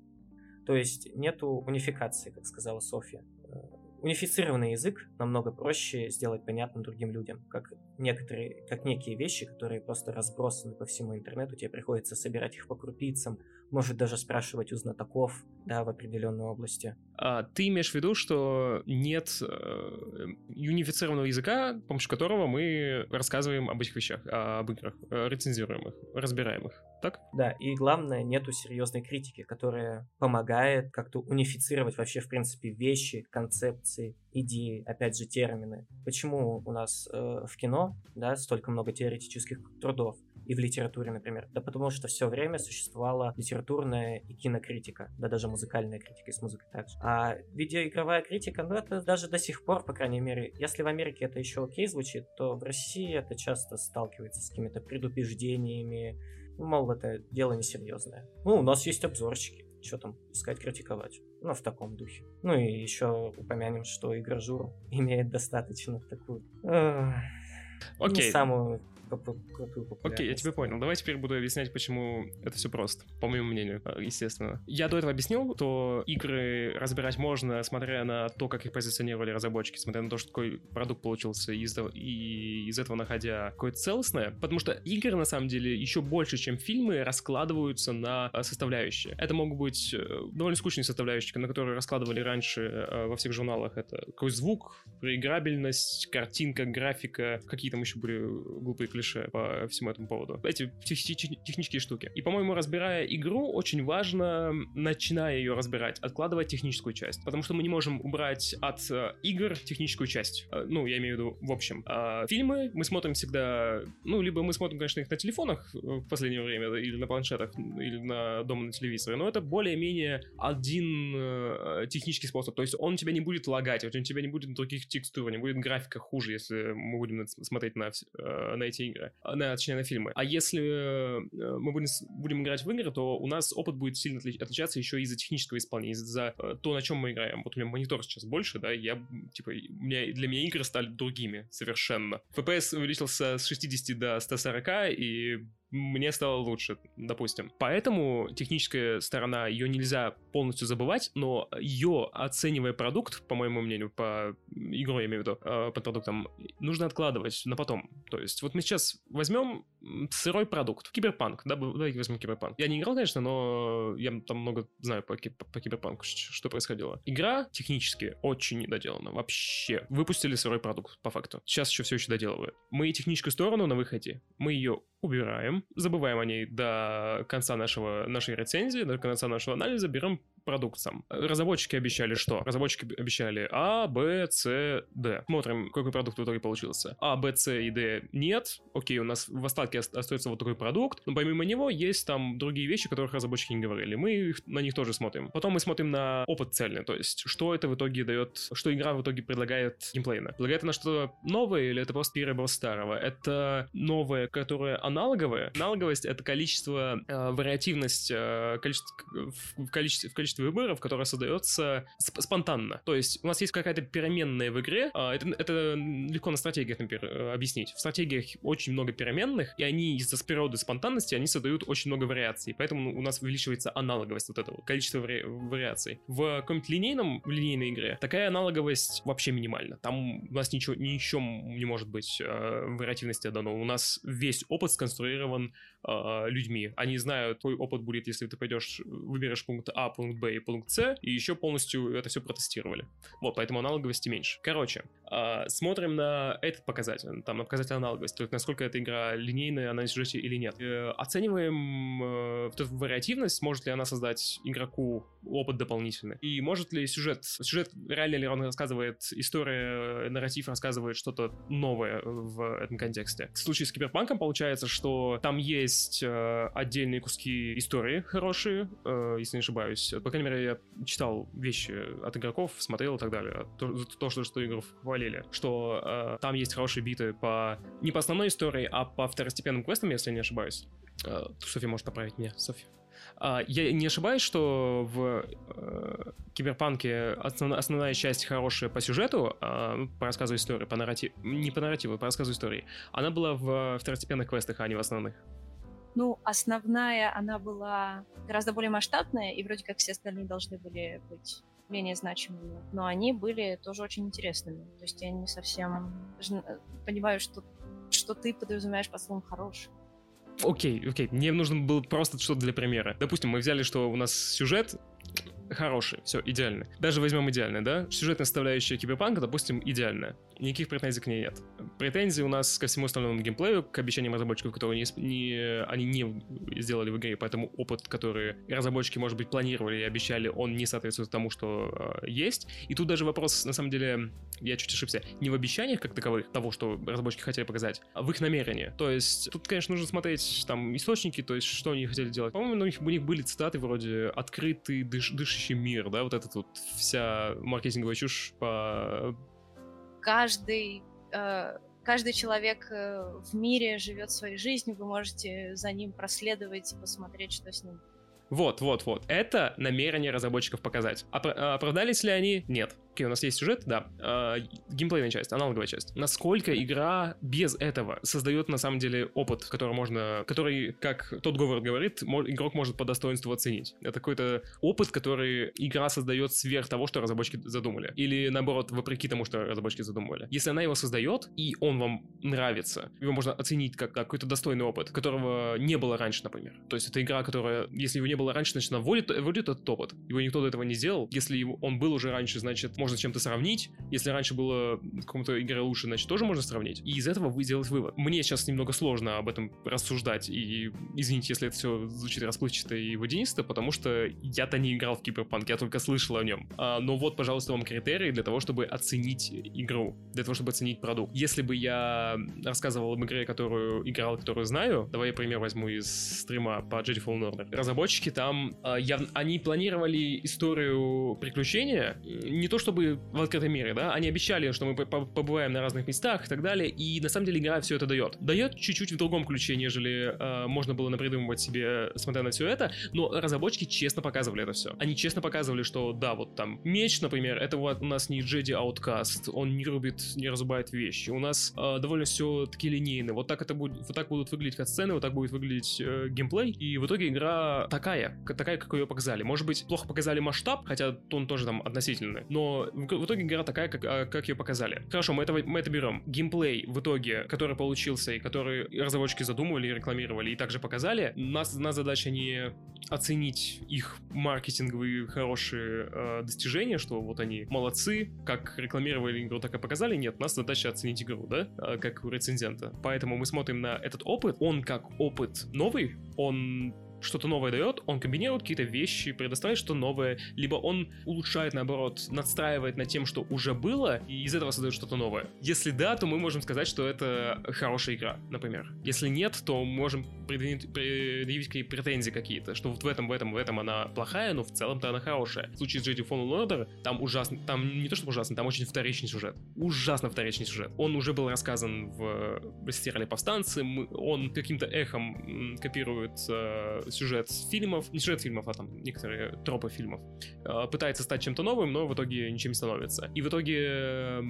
То есть нету унификации, как сказала Софья. Э, унифицированный язык намного проще сделать понятным другим людям, как некоторые, как некие вещи, которые просто разбросаны по всему интернету, тебе приходится собирать их по крупицам, может даже спрашивать у знатоков, да, в определенной области. А, ты имеешь в виду, что нет э, юнифицированного языка, с помощью которого мы рассказываем об этих вещах, об играх, э, рецензируем их, разбираем их, так? Да, и главное, нету серьезной критики, которая помогает как-то унифицировать вообще, в принципе, вещи, концепции, идеи, опять же, термины. Почему у нас э, в кино, да, столько много теоретических трудов? И в литературе, например? Да потому что все время существовала литературная и кинокритика, да даже музыкальная критика, и с музыкой также. А видеоигровая критика, ну это даже до сих пор, по крайней мере, если в Америке это еще окей звучит, то в России это часто сталкивается с какими-то предубеждениями, ну, мол, это дело несерьезное. Ну, у нас есть обзорчики, что там искать критиковать. Ну, в таком духе. Ну и еще упомянем, что игражур имеет достаточно такую... Э, Окей. Не самую Окей, я тебя понял. Давай теперь буду объяснять, почему это все просто, по моему мнению, э, естественно. Я до этого объяснил, что игры разбирать можно, смотря на то, как их позиционировали разработчики, смотря на то, что такой продукт получился, из и из этого находя какое-то целостное, потому что игры, на самом деле, еще больше, чем фильмы, раскладываются на э, составляющие. Это могут быть э, довольно скучные составляющие, на которые раскладывали раньше во всех журналах. Это какой звук, проиграбельность, картинка, графика, какие там еще были глупые клише по всему этому поводу. Эти технические штуки. И, по-моему, разбирая игру, очень важно, начиная ее разбирать, откладывать техническую часть. Потому что мы не можем убрать от э, игр техническую часть. Э, ну, я имею в виду в общем. А фильмы мы смотрим всегда... Ну, либо мы смотрим, конечно, их на телефонах в последнее время, или на планшетах, или на дома на телевизоре, но это более-менее один э, технический способ. То есть он тебя не будет лагать, он тебя не будет других текстур, не будет графика хуже, если мы будем смотреть на, э, на эти игры, на, точнее, на фильмы. А если э, мы будем, будем играть в игры, то у нас опыт будет сильно отличаться еще из-за технического исполнения, из-за э, то, на чем мы играем. Вот у меня монитор сейчас больше, да, я, типа, меня, для меня игры стали другими совершенно. FPS увеличился с 60 до 140, и мне стало лучше, допустим. Поэтому техническая сторона, ее нельзя полностью забывать, но ее, оценивая продукт, по моему мнению, по игру я имею в виду, э, под продуктом, нужно откладывать на потом. То есть вот мы сейчас возьмем, сырой продукт. Киберпанк. Да, давайте возьмем киберпанк. Я не играл, конечно, но я там много знаю по, по, по киберпанку, что происходило. Игра технически очень недоделана. Вообще. Выпустили сырой продукт, по факту. Сейчас еще все еще доделывают. Мы техническую сторону на выходе, мы ее убираем, забываем о ней до конца нашего, нашей рецензии, до конца нашего анализа, берем продукт сам. Разработчики обещали что? Разработчики обещали А, Б, С, Д. Смотрим, какой продукт в итоге получился. А, Б, С и Д нет. Окей, у нас в остатке остается вот такой продукт, но помимо него есть там другие вещи, о которых разработчики не говорили. Мы на них тоже смотрим. Потом мы смотрим на опыт цельный, то есть что это в итоге дает, что игра в итоге предлагает геймплейно. Предлагает она что-то новое или это просто перебор старого? Это новое, которое аналоговое. Аналоговость — это количество, э, вариативность, э, количество, в, количестве, в количестве количестве выборов, которое создается сп- спонтанно. То есть у нас есть какая-то переменная в игре. А, это, это легко на стратегиях, например, э, объяснить. В стратегиях очень много переменных, и они из-за природы спонтанности, они создают очень много вариаций. Поэтому у нас увеличивается аналоговость вот этого, количество вари- вариаций. В каком-нибудь линейном, в линейной игре такая аналоговость вообще минимальна. Там у нас ничего, ничего не может быть э, вариативности дано. У нас весь опыт сконструирован э, людьми. Они знают, твой опыт будет, если ты пойдешь, выберешь пункт А, пункт Б и пункт С, и еще полностью это все протестировали. Вот, поэтому аналоговости меньше. Короче, э, смотрим на этот показатель, там, на показатель аналоговости, то есть насколько эта игра линейная, она на сюжете или нет. Э, оцениваем э, вот эту вариативность, может ли она создать игроку опыт дополнительный, и может ли сюжет, сюжет реально ли он рассказывает, история, нарратив рассказывает что-то новое в этом контексте. В случае с Киберпанком получается, что там есть э, отдельные куски истории хорошие, э, если не ошибаюсь. По крайней мере, я читал вещи от игроков, смотрел и так далее. То, то что, что игров хвалили. Что э, там есть хорошие биты по... Не по основной истории, а по второстепенным квестам, если не ошибаюсь. Э, Софья может поправить меня. Софья. Uh, я не ошибаюсь, что в uh, Киберпанке основ, основная часть хорошая по сюжету, uh, по рассказу истории, по нарративу, не по нарративу, по рассказу истории, она была в второстепенных квестах, а не в основных. Ну, основная она была гораздо более масштабная, и вроде как все остальные должны были быть менее значимыми. Но они были тоже очень интересными. То есть я не совсем понимаю, что, что ты подразумеваешь под словом «хороший». Окей, окей, мне нужно было просто что-то для примера. Допустим, мы взяли, что у нас сюжет хороший, все, идеально. Даже возьмем идеальный, да? Сюжетная составляющая киберпанка, допустим, идеальная никаких претензий к ней нет. Претензии у нас ко всему остальному геймплею, к обещаниям разработчиков, которые не, не, они не сделали в игре, поэтому опыт, который разработчики, может быть, планировали и обещали, он не соответствует тому, что э, есть. И тут даже вопрос, на самом деле, я чуть ошибся, не в обещаниях как таковых, того, что разработчики хотели показать, а в их намерении. То есть тут, конечно, нужно смотреть там источники, то есть что они хотели делать. По-моему, у них, у них были цитаты вроде «открытый, дыш, дышащий мир», да, вот этот вот вся маркетинговая чушь по каждый э, каждый человек э, в мире живет своей жизнью, вы можете за ним проследовать и посмотреть, что с ним. Вот, вот, вот. Это намерение разработчиков показать. Опр- оправдались ли они? Нет окей, у нас есть сюжет, да, э, геймплейная часть, аналоговая часть. Насколько игра без этого создает на самом деле опыт, который можно, который, как тот Говард говорит, игрок может по достоинству оценить. Это какой-то опыт, который игра создает сверх того, что разработчики задумали. Или наоборот, вопреки тому, что разработчики задумали. Если она его создает, и он вам нравится, его можно оценить как, как какой-то достойный опыт, которого не было раньше, например. То есть это игра, которая, если его не было раньше, значит, она вводит, вводит этот опыт. Его никто до этого не сделал. Если он был уже раньше, значит, можно с чем-то сравнить. Если раньше было в каком-то игре лучше, значит, тоже можно сравнить. И из этого вы сделать вывод. Мне сейчас немного сложно об этом рассуждать, и извините, если это все звучит расплывчато и водянисто, потому что я-то не играл в Киберпанк, я только слышал о нем. А, но вот, пожалуйста, вам критерии для того, чтобы оценить игру, для того, чтобы оценить продукт. Если бы я рассказывал об игре, которую играл, которую знаю, давай я пример возьму из стрима по Jedi Fallen Order. Разработчики там, а, явно, они планировали историю приключения не то чтобы в открытом мире, да, они обещали, что мы побываем на разных местах и так далее, и на самом деле игра все это дает. Дает чуть-чуть в другом ключе, нежели э, можно было напридумывать себе, смотря на все это, но разработчики честно показывали это все. Они честно показывали, что да, вот там меч, например, это вот у нас не Джеди Ауткаст, он не рубит, не разубает вещи. У нас э, довольно все таки линейно. Вот так это будет, вот так будут выглядеть сцены, вот так будет выглядеть э, геймплей, и в итоге игра такая, такая, как ее показали. Может быть, плохо показали масштаб, хотя он тоже там относительный, но в, итоге игра такая, как, а, как ее показали. Хорошо, мы, этого, мы это берем. Геймплей в итоге, который получился и который разработчики задумывали и рекламировали, и также показали, нас, нас задача не оценить их маркетинговые хорошие э, достижения, что вот они молодцы, как рекламировали игру, так и показали. Нет, нас задача оценить игру, да, э, как у рецензента. Поэтому мы смотрим на этот опыт. Он как опыт новый, он что-то новое дает, он комбинирует какие-то вещи, предоставляет что-то новое, либо он улучшает, наоборот, надстраивает над тем, что уже было, и из этого создает что-то новое. Если да, то мы можем сказать, что это хорошая игра, например. Если нет, то можем предъявить, предъявить какие претензии какие-то, что вот в этом, в этом, в этом она плохая, но в целом-то она хорошая. В случае с Jedi Fallen Order там ужасно, там не то что ужасно, там очень вторичный сюжет. Ужасно вторичный сюжет. Он уже был рассказан в, сериале Повстанцы, он каким-то эхом копирует э, сюжет фильмов, не сюжет фильмов, а там некоторые тропы фильмов, э, пытается стать чем-то новым, но в итоге ничем не становится. И в итоге э,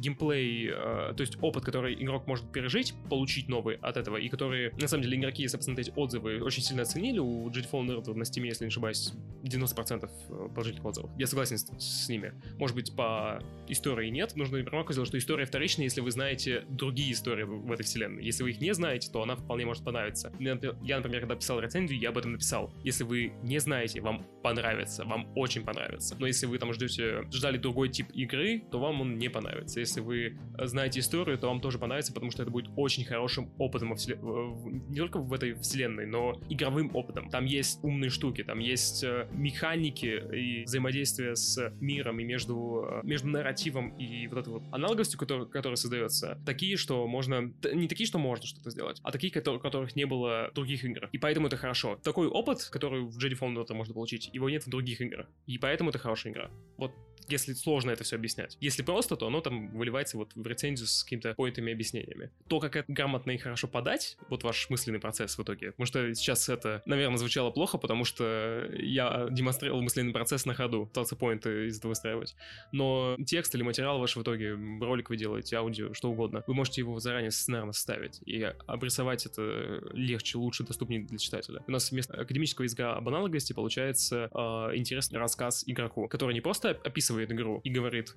геймплей, э, то есть опыт, который игрок может пережить, получить новый от этого, и которые, на самом деле, игроки, если посмотреть отзывы, очень сильно оценили. У Fallen Order на Steam, если не ошибаюсь, 90% положительных отзывов. Я согласен с, с ними. Может быть, по истории нет. Нужно ремарку сделать, что история вторичная, если вы знаете другие истории в этой вселенной. Если вы их не знаете, то она вполне может понравиться. Я, например, когда писал рецензию, я об этом написал. Если вы не знаете, вам понравится, вам очень понравится. Но если вы там ждете, ждали другой тип игры, то вам он не понравится. Если вы знаете историю, то вам тоже понравится, потому что это будет очень хорошим опытом не только в этой вселенной, но игровым опытом. Там есть умные штуки, там есть э, механики и взаимодействие с миром и между, э, между нарративом и вот этой вот аналогостью, которая, которая создается, такие, что можно... Не такие, что можно что-то сделать, а такие, которые, которых не было в других играх. И поэтому это хорошо. Такой опыт, который в Jedi Fallen Order можно получить, его нет в других играх. И поэтому это хорошая игра. Вот если сложно это все объяснять. Если просто, то оно там выливается вот в рецензию с какими-то поинтами объяснениями. То, как это грамотно и хорошо подать, вот ваш мысленный процесс в итоге. Потому что сейчас это, наверное, звучало плохо, потому что я демонстрировал мысленный процесс на ходу, пытался поинты из этого выстраивать. Но текст или материал ваш в итоге, ролик вы делаете, аудио, что угодно, вы можете его заранее сценарно составить. И обрисовать это легче, лучше, доступнее для читателя. У нас вместо академического языка об аналогости получается э, интересный рассказ игроку, который не просто описывает игру и говорит,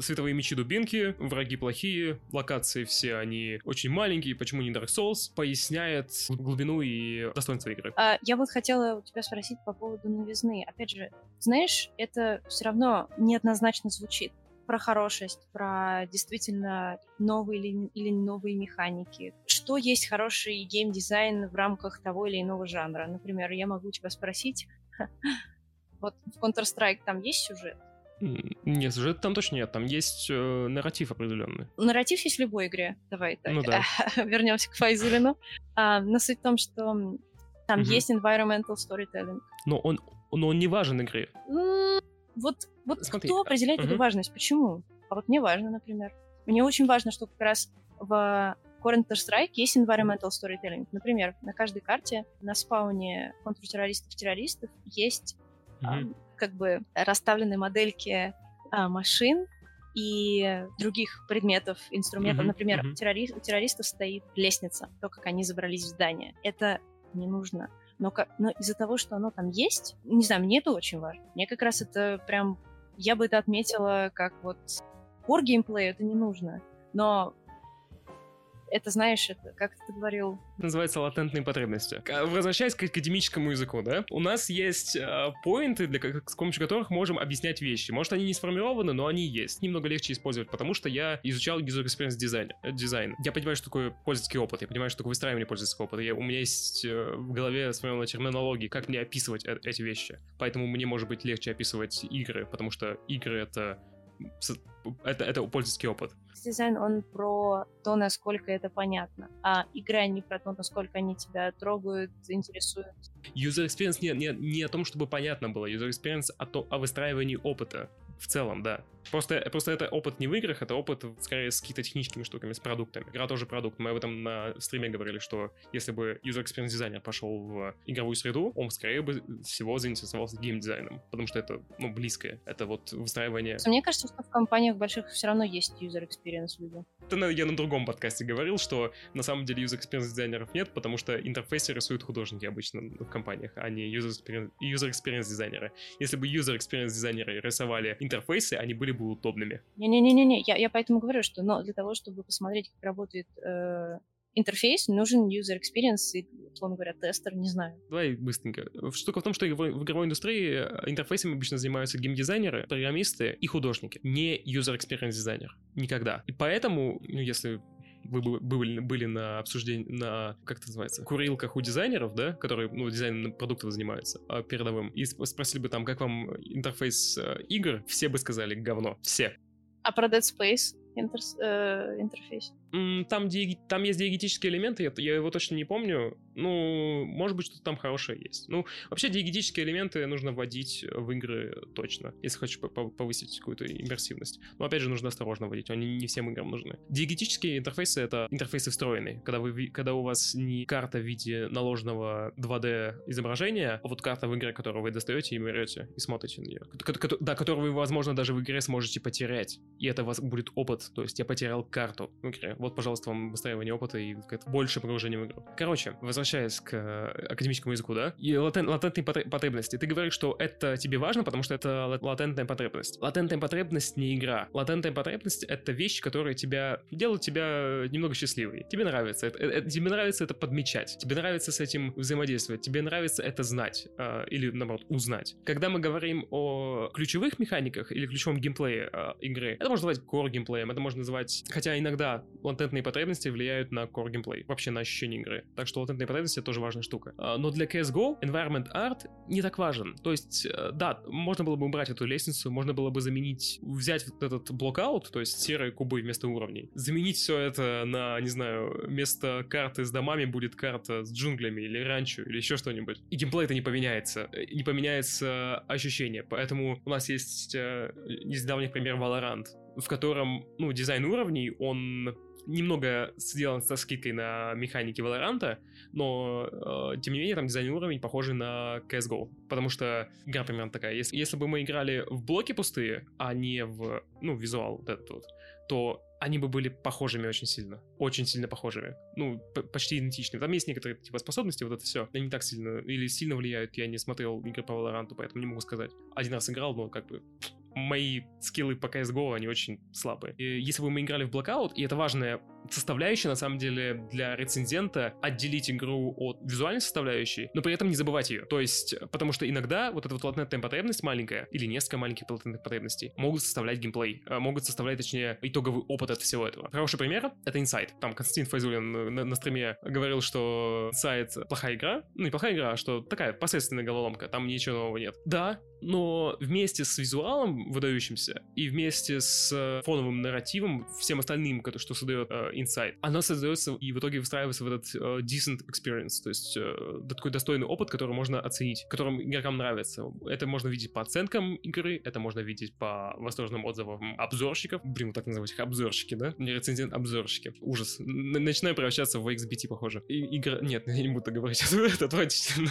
световые мечи дубинки, враги плохие, локации все они очень маленькие, почему не Dark Souls, поясняет глубину и достоинство игры. А, я вот хотела у тебя спросить по поводу новизны. Опять же, знаешь, это все равно неоднозначно звучит про хорошесть, про действительно новые или, или новые механики. Что есть хороший геймдизайн в рамках того или иного жанра? Например, я могу тебя спросить, вот в Counter-Strike там есть сюжет? Нет, сюжет там точно нет, там есть э, нарратив определенный. Нарратив есть в любой игре, давай так. Ну да. Вернемся к Файзулину. А, но суть в том, что там угу. есть environmental storytelling. Но он, но он не важен игре. Вот, вот Смотри. кто определяет угу. эту важность? Почему? А вот мне важно, например. Мне очень важно, что как раз в Counter-Strike есть environmental storytelling. Например, на каждой карте на спауне контртеррористов-террористов есть угу. Как бы расставлены модельки а, машин и других предметов, инструментов. Mm-hmm, Например, mm-hmm. У, террори- у террористов стоит лестница, то, как они забрались в здание. Это не нужно. Но, но из-за того, что оно там есть, не знаю, мне это очень важно. Мне как раз это прям... Я бы это отметила как вот... Core геймплею это не нужно. Но это, знаешь, это, как ты говорил... Называется латентные потребности. Возвращаясь к академическому языку, да, у нас есть э, поинты, для, с помощью которых можем объяснять вещи. Может, они не сформированы, но они есть. Немного легче использовать, потому что я изучал user experience дизайн. Э, дизайн. Я понимаю, что такое пользовательский опыт, я понимаю, что такое выстраивание пользовательского опыта. Я, у меня есть э, в голове сформирована терминология, как мне описывать э, эти вещи. Поэтому мне может быть легче описывать игры, потому что игры — это это, это пользовательский опыт. Дизайн, он про то, насколько это понятно, а игра не про то, насколько они тебя трогают, интересуют. User experience не, не, не о том, чтобы понятно было, user experience о, то, о выстраивании опыта в целом, да. Просто, просто это опыт не в играх, это опыт скорее с какими-то техническими штуками, с продуктами. Игра тоже продукт. Мы об этом на стриме говорили, что если бы user experience дизайнер пошел в игровую среду, он скорее бы всего заинтересовался геймдизайном, потому что это, ну, близкое. Это вот выстраивание... Мне кажется, что в компаниях больших все равно есть user experience люди. Это я на другом подкасте говорил, что на самом деле user experience дизайнеров нет, потому что интерфейсы рисуют художники обычно в компаниях, а не user experience, user experience дизайнеры. Если бы user experience дизайнеры рисовали интерфейсы, они были бы удобными. Не-не-не-не, я, я поэтому говорю, что но для того, чтобы посмотреть, как работает э, интерфейс, нужен user experience и, условно говоря, тестер, не знаю. Давай быстренько. Штука в том, что в игровой индустрии э, интерфейсами обычно занимаются геймдизайнеры, программисты и художники, не user experience дизайнер. Никогда. И поэтому, ну, если вы были, были на обсуждении, на, как это называется, курилках у дизайнеров, да, которые, ну, дизайном продуктов занимаются, а, передовым, и спросили бы там, как вам интерфейс э, игр, все бы сказали говно. Все. А про Dead Space интер, э, интерфейс? Там, там есть диагетические элементы, я, я его точно не помню. Ну, может быть, что-то там хорошее есть. Ну, вообще, диагетические элементы нужно вводить в игры точно, если хочешь повысить какую-то иммерсивность. Но, опять же, нужно осторожно вводить, они не всем играм нужны. Диагетические интерфейсы — это интерфейсы встроенные, когда, вы, когда у вас не карта в виде наложенного 2D изображения, а вот карта в игре, которую вы достаете и берете, и смотрите на нее. Да, которую вы, возможно, даже в игре сможете потерять. И это у вас будет опыт, то есть я потерял карту в игре вот, пожалуйста, вам выстраивание опыта и больше погружения в игру. Короче, возвращаясь к э, академическому языку, да, и латен, латентные потребности. Ты говоришь, что это тебе важно, потому что это латентная потребность. Латентная потребность не игра. Латентная потребность — это вещь, которая тебя делает тебя немного счастливой. Тебе нравится. Это, это, тебе нравится это подмечать. Тебе нравится с этим взаимодействовать. Тебе нравится это знать. Э, или, наоборот, узнать. Когда мы говорим о ключевых механиках или ключевом геймплее э, игры, это можно называть core геймплеем, это можно называть... Хотя иногда латентные потребности влияют на core геймплей, вообще на ощущение игры. Так что латентные потребности тоже важная штука. А, но для CSGO environment art не так важен. То есть, э, да, можно было бы убрать эту лестницу, можно было бы заменить, взять вот этот блокаут, то есть серые кубы вместо уровней, заменить все это на, не знаю, вместо карты с домами будет карта с джунглями или ранчо или еще что-нибудь. И геймплей это не поменяется, не поменяется ощущение. Поэтому у нас есть э, из недавних пример Valorant, в котором, ну, дизайн уровней, он немного сделан со скидкой на механики Valorant, но э, тем не менее там дизайн уровень похожий на CSGO, потому что игра примерно такая. Если, если бы мы играли в блоки пустые, а не в, ну, визуал вот этот вот, то они бы были похожими очень сильно. Очень сильно похожими. Ну, почти идентичными. Там есть некоторые типа способности, вот это все. Они не так сильно или сильно влияют. Я не смотрел игры по Valorant, поэтому не могу сказать. Один раз играл, но как бы мои скиллы по CSGO, они очень слабые. И если бы мы играли в Blackout, и это важная составляющая, на самом деле, для рецензента отделить игру от визуальной составляющей, но при этом не забывать ее. То есть, потому что иногда вот эта вот латентная потребность маленькая, или несколько маленьких латентных потребностей, могут составлять геймплей, э, могут составлять, точнее, итоговый опыт от всего этого. Хороший пример — это Inside. Там Константин Файзулин на, на стриме говорил, что Inside плохая игра. Ну, не плохая игра, а что такая посредственная головоломка, там ничего нового нет. Да, но вместе с визуалом выдающимся и вместе с фоновым нарративом, всем остальным, что создает э, Inside, она создается и в итоге выстраивается в этот uh, decent experience, то есть uh, такой достойный опыт, который можно оценить, которым игрокам нравится. Это можно видеть по оценкам игры, это можно видеть по восторженным отзывам обзорщиков. Блин, так называть их обзорщики, да? Не рецензент, обзорщики. Ужас. Начинаю превращаться в XBT, похоже. И, игра... Нет, я не буду так говорить, это отвратительно.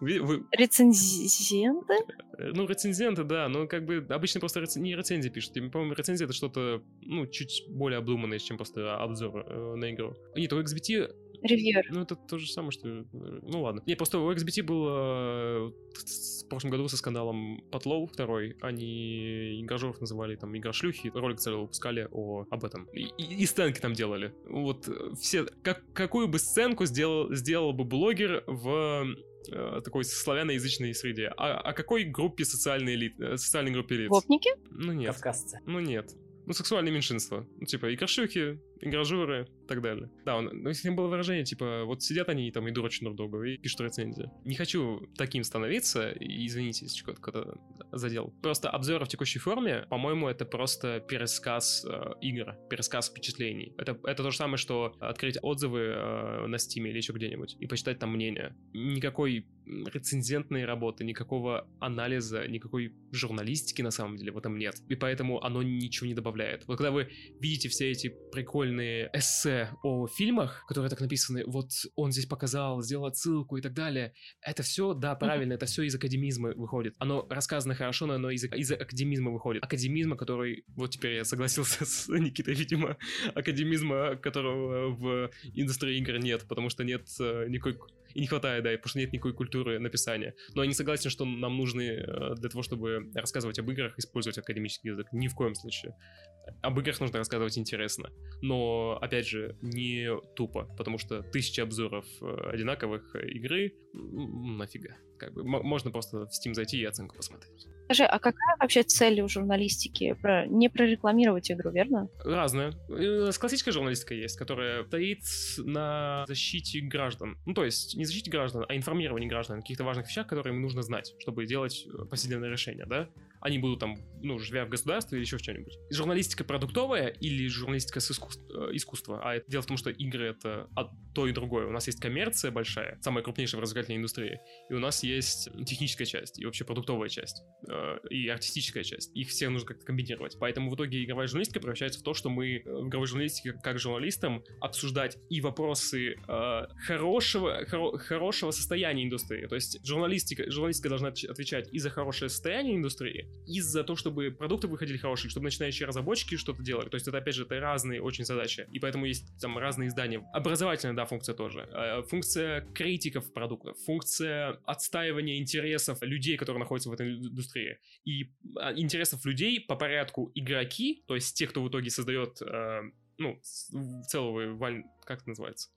Рецензенты? Э, ну, рецензенты, да, но как бы обычно просто рец... не рецензии пишут. По-моему, рецензия это что-то, ну, чуть более обдуманное, чем просто обзор э, на игру. Нет, у XBT Ревьюер. Ну, это то же самое, что... Э, ну, ладно. Не, просто у XBT был э, в прошлом году со скандалом Потлоу второй. Они игражеров называли там игра шлюхи. Ролик целый выпускали о, об этом. И, и, и сценки там делали. Вот э, все... Как, какую бы сценку сделал, сделал бы блогер в такой славяноязычной среде. А, о какой группе социальной, элит, социальной группе лиц? Гопники? Ну нет. Кавказцы. Ну нет. Ну, сексуальные меньшинства. Ну, типа, и крашухи, и гражуры, и так далее. Да, он, ну, с ним было выражение, типа, вот сидят они там и дурачат друг друга, и пишут рецензии. Не хочу таким становиться, извините, если что-то задел. Просто обзоры в текущей форме, по-моему, это просто пересказ э, игр, пересказ впечатлений. Это, это то же самое, что открыть отзывы э, на Steam или еще где-нибудь и почитать там мнение. Никакой рецензентной работы, никакого анализа, никакой журналистики на самом деле в этом нет. И поэтому оно ничего не добавляет. Вот когда вы видите все эти прикольные нормальные эссе о фильмах, которые так написаны, вот он здесь показал, сделал отсылку и так далее, это все, да, правильно, это все из академизма выходит. Оно рассказано хорошо, но оно из, из академизма выходит. Академизма, который, вот теперь я согласился с Никитой, видимо, академизма, которого в индустрии игр нет, потому что нет э, никакой и не хватает, да, потому что нет никакой культуры написания. Но я не согласен, что нам нужны э, для того, чтобы рассказывать об играх, использовать академический язык. Ни в коем случае. Об играх нужно рассказывать интересно. Но, опять же, не тупо, потому что тысячи обзоров э, одинаковых игры, нафига. Как бы, можно просто в Steam зайти и оценку посмотреть. Скажи, а какая вообще цель у журналистики? Про... Не прорекламировать игру, верно? Разная. Э, с классической журналистикой есть, которая стоит на защите граждан. Ну, то есть, не защите граждан, а информировании граждан о каких-то важных вещах, которые им нужно знать, чтобы делать э, повседневное решение, да? Они будут там, ну, живя в государстве или еще в чем-нибудь. Журналистика продуктовая или журналистика с искусства? Э, искусства? А дело в том, что игры — это то и другое. У нас есть коммерция большая, самая крупнейшая в развлекательной индустрии, и у нас есть техническая часть и вообще продуктовая часть Э, и артистическая часть. Их все нужно как-то комбинировать. Поэтому в итоге игровая журналистика превращается в то, что мы э, в игровой журналистике как журналистам обсуждать и вопросы э, хорошего, хоро, хорошего состояния индустрии. То есть журналистика, журналистика должна отвечать и за хорошее состояние индустрии, и за то, чтобы продукты выходили хорошие, чтобы начинающие разработчики что-то делали. То есть это, опять же, это разные очень задачи. И поэтому есть там разные издания. Образовательная, да, функция тоже. Э, функция критиков продуктов, функция отстаивания интересов людей, которые находятся в этой индустрии и а, интересов людей по порядку игроки, то есть те, кто в итоге создает, э, ну, целого, как это называется,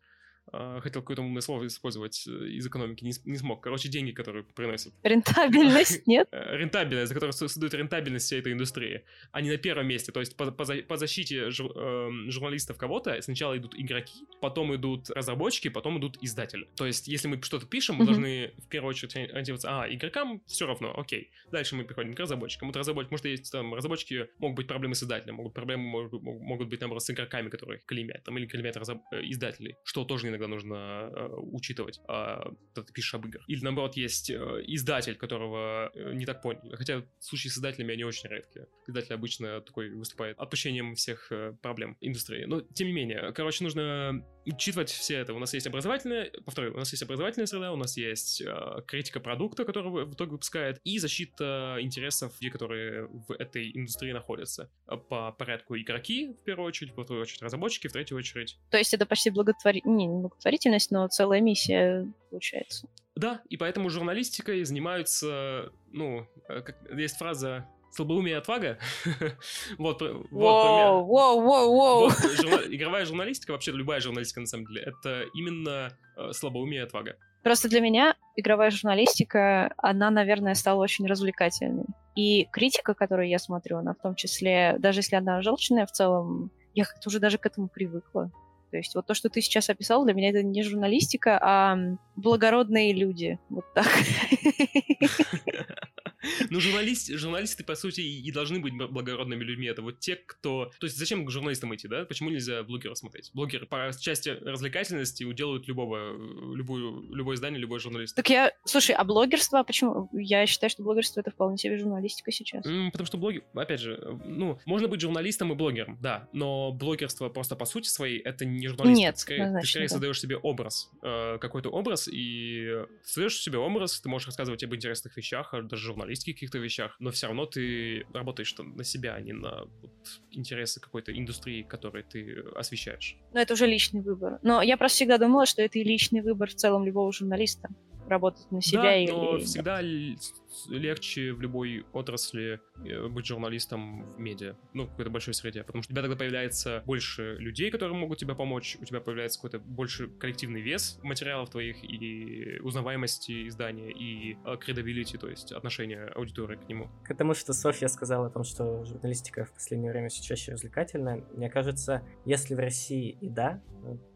хотел какое-то умное слово использовать э, из экономики, не, не смог. Короче, деньги, которые приносят. Рентабельность, нет? Э, рентабельность, за которую создают рентабельность всей этой индустрии. Они на первом месте. То есть по, по, по защите жур, э, журналистов кого-то сначала идут игроки, потом идут разработчики, потом идут издатели. То есть если мы что-то пишем, мы mm-hmm. должны в первую очередь ориентироваться, а, игрокам все равно, окей. Дальше мы переходим к разработчикам. Вот разработчик, может, есть там разработчики, могут быть проблемы с издателем, могут проблемы могут, могут быть, наоборот, с игроками, которые клеймят, там, или клеймят разраб- э, издателей, что тоже не иногда нужно э, учитывать, а, когда ты пишешь об играх. Или, наоборот, есть э, издатель, которого э, не так понял. Хотя случаи с издателями, они очень редкие. Издатель обычно такой выступает отпущением всех проблем индустрии. Но, тем не менее, короче, нужно учитывать все это. У нас есть образовательная, повторю, у нас есть образовательная среда, у нас есть э, критика продукта, который в итоге выпускает, и защита интересов людей, которые в этой индустрии находятся. По порядку игроки, в первую очередь, во вторую очередь разработчики, в третью очередь. То есть это почти благотвори... не, не благотворительность, но целая миссия получается. Да, и поэтому журналистикой занимаются, ну, э, как, есть фраза слабоумие и отвага. вот, вот воу, воу, воу, воу. Игровая журналистика, вообще любая журналистика на самом деле, это именно э, слабоумие и отвага. Просто для меня игровая журналистика, она, наверное, стала очень развлекательной. И критика, которую я смотрю, она в том числе, даже если она желчная в целом, я как-то уже даже к этому привыкла. То есть вот то, что ты сейчас описал, для меня это не журналистика, а благородные люди. Вот так. Ну, журналист, журналисты, по сути, и должны быть благородными людьми. Это вот те, кто... То есть зачем к журналистам идти, да? Почему нельзя блогера смотреть? Блогеры по части развлекательности уделают любого, любую, любое издание, любой журналист. Так я... Слушай, а блогерство, почему? Я считаю, что блогерство — это вполне себе журналистика сейчас. Mm, потому что блогер... Опять же, ну, можно быть журналистом и блогером, да, но блогерство просто по сути своей — это не журналистика. Нет, скорее, ты скорее да. создаешь себе образ, э, какой-то образ, и создаешь себе образ, ты можешь рассказывать об интересных вещах, а даже журналистов журналистских каких-то вещах, но все равно ты работаешь на себя, а не на вот, интересы какой-то индустрии, которой ты освещаешь. Но это уже личный выбор. Но я просто всегда думала, что это и личный выбор в целом любого журналиста работать на себя. Да, или... но всегда легче в любой отрасли э, быть журналистом в медиа, ну, в какой-то большой среде, потому что у тебя тогда появляется больше людей, которые могут тебе помочь, у тебя появляется какой-то больше коллективный вес материалов твоих и узнаваемости издания, и credibility, то есть отношение аудитории к нему. К тому, что Софья сказала о том, что журналистика в последнее время все чаще развлекательная, мне кажется, если в России и да,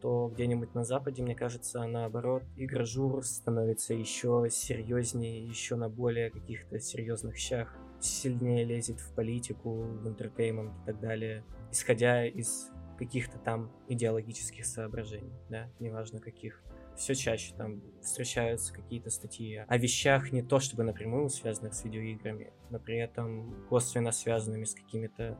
то где-нибудь на Западе, мне кажется, наоборот, игрожур становится еще серьезнее, еще на более каких-то серьезных вещах, сильнее лезет в политику, в интертеймент и так далее, исходя из каких-то там идеологических соображений, да, неважно каких. Все чаще там встречаются какие-то статьи о вещах не то чтобы напрямую связанных с видеоиграми, но при этом косвенно связанными с какими-то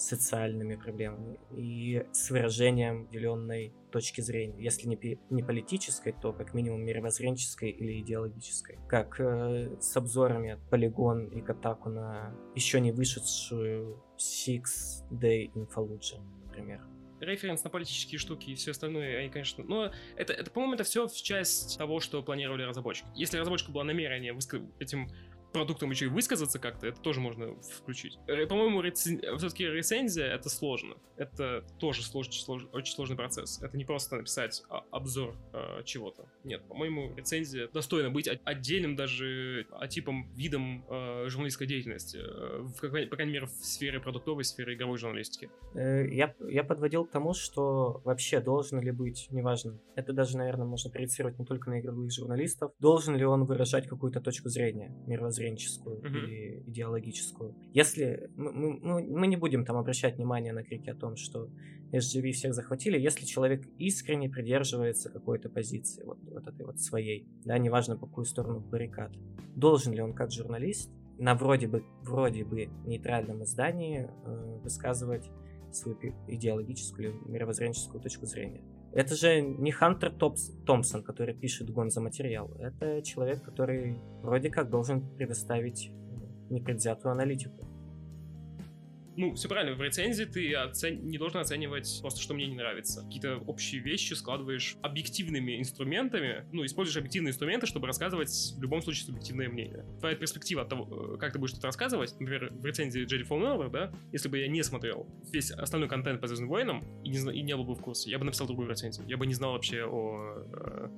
социальными проблемами и с выражением определенной точки зрения. Если не, не политической, то как минимум мировоззренческой или идеологической. Как э, с обзорами от Polygon и Kotaku на еще не вышедшую Six Day in например референс на политические штуки и все остальное, они, конечно... Но это, это по-моему, это все в часть того, что планировали разработчики. Если разработчика было намерение этим продуктом еще и высказаться как-то, это тоже можно включить. Э, по-моему, рецен... все-таки рецензия это сложно. Это тоже слож... Слож... очень сложный процесс. Это не просто написать обзор э, чего-то. Нет, по-моему, рецензия достойна быть отдельным даже а, типом, видом э, журналистской деятельности. Э, в, по крайней мере, в сфере продуктовой, в сфере игровой журналистики. Э, я, я подводил к тому, что вообще должен ли быть, неважно, это даже, наверное, можно проецировать не только на игровых журналистов, должен ли он выражать какую-то точку зрения, мировоззрения мировоззренческую mm-hmm. или идеологическую. Если мы, мы, мы не будем там обращать внимание на крики о том, что SGV всех захватили, если человек искренне придерживается какой-то позиции, вот, вот этой вот своей, да, неважно по какую сторону баррикад, должен ли он как журналист на вроде бы, вроде бы нейтральном издании э, высказывать свою идеологическую или мировоззренческую точку зрения. Это же не Хантер Топс, Томпсон, который пишет гонза материал. Это человек, который вроде как должен предоставить непредвзятую аналитику. Ну, все правильно, в рецензии ты оцен... не должен оценивать просто, что мне не нравится. Какие-то общие вещи складываешь объективными инструментами, ну, используешь объективные инструменты, чтобы рассказывать в любом случае субъективное мнение. Твоя перспектива от того, э, как ты будешь это рассказывать, например, в рецензии Fallen Order, да, если бы я не смотрел весь остальной контент по Звездным войнам и не, и не был бы в курсе, я бы написал другую рецензию. Я бы не знал вообще о Э,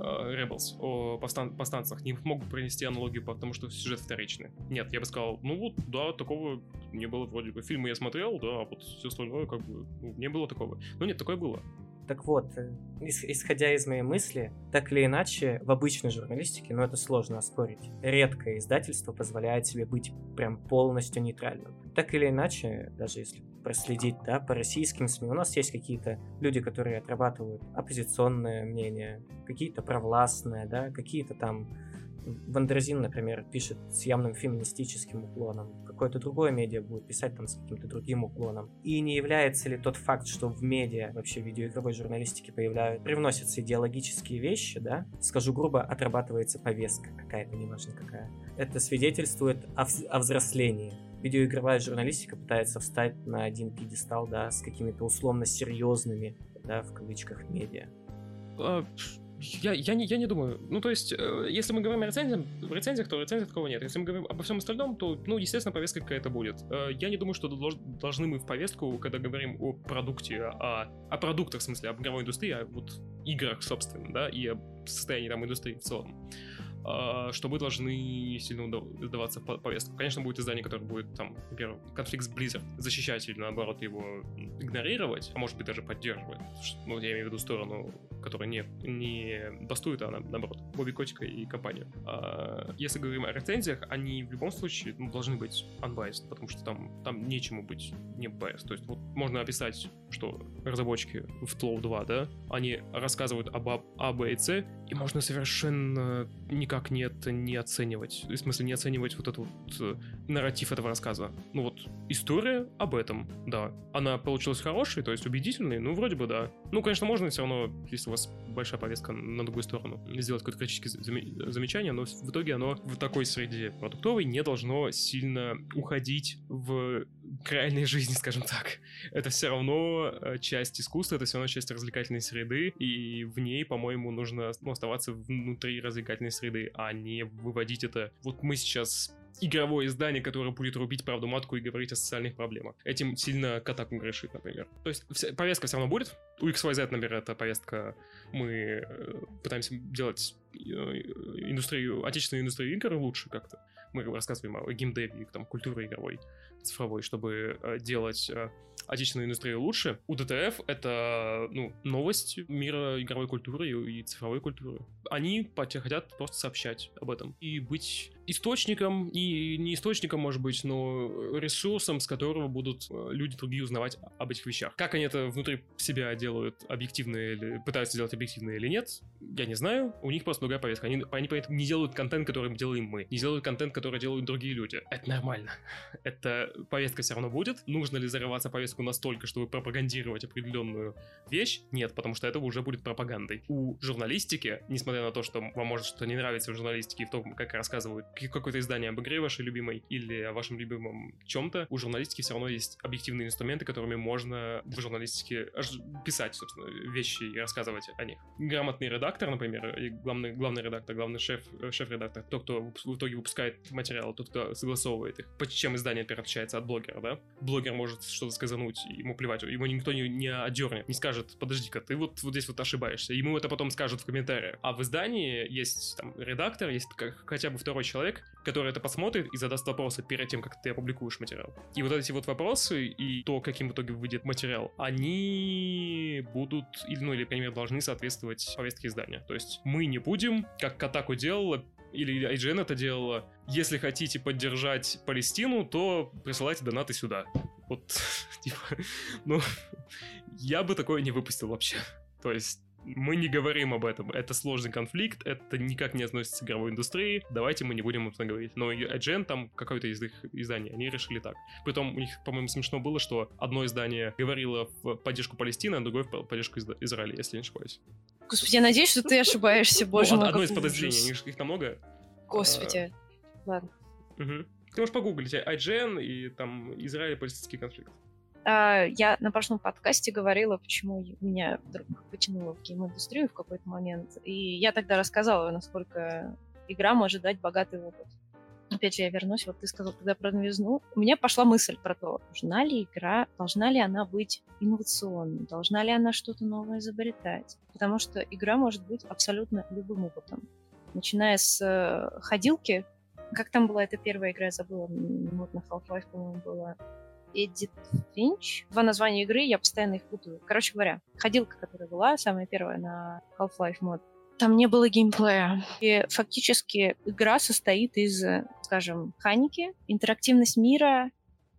Rebels, о повстан повстанцах, не мог бы провести аналогию, потому что сюжет вторичный. Нет, я бы сказал, ну вот, да, такого не было вроде бы. Фильмы я смотрел, да, а вот все остальное как бы ну, не было такого. Ну нет, такое было. Так вот, э, исходя из моей мысли, так или иначе, в обычной журналистике, ну это сложно оспорить, редкое издательство позволяет себе быть прям полностью нейтральным. Так или иначе, даже если проследить, да, по российским СМИ. У нас есть какие-то люди, которые отрабатывают оппозиционное мнение, какие-то провластные, да, какие-то там Wonderzine, например, пишет с явным феминистическим уклоном, какое-то другое медиа будет писать там с каким-то другим уклоном. И не является ли тот факт, что в медиа, вообще в видеоигровой журналистике появляются, привносятся идеологические вещи, да, скажу грубо, отрабатывается повестка какая-то, неважно какая. Это свидетельствует о, о взрослении видеоигровая журналистика пытается встать на один пьедестал, да, с какими-то условно серьезными, да, в кавычках, медиа. А, я, я, не, я не думаю. Ну, то есть, э, если мы говорим о рецензиях, в рецензиях, то рецензий такого нет. Если мы говорим обо всем остальном, то, ну, естественно, повестка какая-то будет. Э, я не думаю, что должны мы в повестку, когда говорим о продукте, о, о продуктах, в смысле, об игровой индустрии, о вот играх, собственно, да, и о состоянии там индустрии в целом. А, что мы должны сильно сдаваться в повестку. Конечно, будет издание, которое будет, там, например, конфликт с Blizzard защищать или, наоборот, его игнорировать, а может быть, даже поддерживать. Ну, я имею в виду сторону, которая не, не бастует, а, наоборот, Бобби Котика и компанию. А, если говорим о рецензиях, они в любом случае ну, должны быть unbiased, потому что там, там нечему быть не biased. То есть, вот можно описать, что разработчики в Тлоу 2, да, они рассказывают об А, Б и С, и можно совершенно не никак не это не оценивать. В смысле, не оценивать вот этот вот э, нарратив этого рассказа. Ну вот, история об этом, да. Она получилась хорошей, то есть убедительной, ну, вроде бы да. Ну, конечно, можно все равно, если у вас большая повестка на другую сторону, сделать какое-то критическое замечание, но в итоге оно в такой среде продуктовой не должно сильно уходить в к реальной жизни, скажем так. Это все равно э, часть искусства, это все равно часть развлекательной среды, и в ней, по-моему, нужно ну, оставаться внутри развлекательной среды, а не выводить это. Вот мы сейчас игровое издание, которое будет рубить правду матку и говорить о социальных проблемах. Этим сильно Катаку грешит, например. То есть вся, повестка все равно будет. У XYZ, например, это повестка. Мы э, пытаемся делать э, индустрию, отечественную индустрию игр лучше как-то. Мы рассказываем о геймдеве, там, культуре игровой цифровой, чтобы э, делать отечественную индустрию лучше. У ДТФ это ну, новость мира игровой культуры и, и цифровой культуры. Они хотят просто сообщать об этом и быть источником, и не источником, может быть, но ресурсом, с которого будут э, люди другие узнавать об этих вещах. Как они это внутри себя делают, объективно или пытаются сделать объективно или нет, я не знаю. У них просто другая повестка. Они, они поэтому не делают контент, который делаем мы, не делают контент, который делают другие люди. Это нормально. Это повестка все равно будет. Нужно ли зарываться повестку настолько, чтобы пропагандировать определенную вещь? Нет, потому что это уже будет пропагандой. У журналистики, несмотря на то, что вам может что-то не нравится в журналистике в том, как рассказывают какое-то издание об игре вашей любимой или о вашем любимом чем-то, у журналистики все равно есть объективные инструменты, которыми можно в журналистике писать, собственно, вещи и рассказывать о них. Грамотный редактор, например, и главный, главный редактор, главный шеф, шеф-редактор, тот, кто в итоге выпускает материал, тот, кто согласовывает их, чем издание отличается от блогера, да? Блогер может что-то сказануть, ему плевать, ему никто не, не одернет, не скажет, подожди-ка, ты вот, вот здесь вот ошибаешься. Ему это потом скажут в комментариях. А в издании есть там редактор, есть хотя бы второй человек, который это посмотрит и задаст вопросы перед тем, как ты опубликуешь материал. И вот эти вот вопросы и то, каким в итоге выйдет материал, они будут, или, ну, или, например, должны соответствовать повестке издания. То есть мы не будем, как Катаку делала, или IGN это делала, если хотите поддержать Палестину, то присылайте донаты сюда. Вот, типа, ну, я бы такое не выпустил вообще. То есть, мы не говорим об этом. Это сложный конфликт, это никак не относится к игровой индустрии. Давайте мы не будем об этом говорить. Но IGN, там какое-то из их изданий, они решили так. Притом у них, по-моему, смешно было, что одно издание говорило в поддержку Палестины, а другое в поддержку Израиля, если не ошибаюсь. Господи, я надеюсь, что ты ошибаешься, боже мой. Одно из подразделений, их там много. Господи, а, ладно. Ты можешь погуглить IGN и там Израиль и палестинский конфликт. А, я на прошлом подкасте говорила, почему меня вдруг потянуло в гейм-индустрию в какой-то момент. И я тогда рассказала, насколько игра может дать богатый опыт. Опять же, я вернусь, вот ты сказал тогда про новизну. У меня пошла мысль про то, должна ли игра, должна ли она быть инновационной, должна ли она что-то новое изобретать. Потому что игра может быть абсолютно любым опытом. Начиная с э, ходилки, как там была эта первая игра, я забыла, вот на Half-Life, по-моему, была. Эдит Финч. Два названия игры, я постоянно их путаю. Короче говоря, ходилка, которая была, самая первая на Half-Life мод, там не было геймплея. И фактически игра состоит из, скажем, механики, интерактивность мира,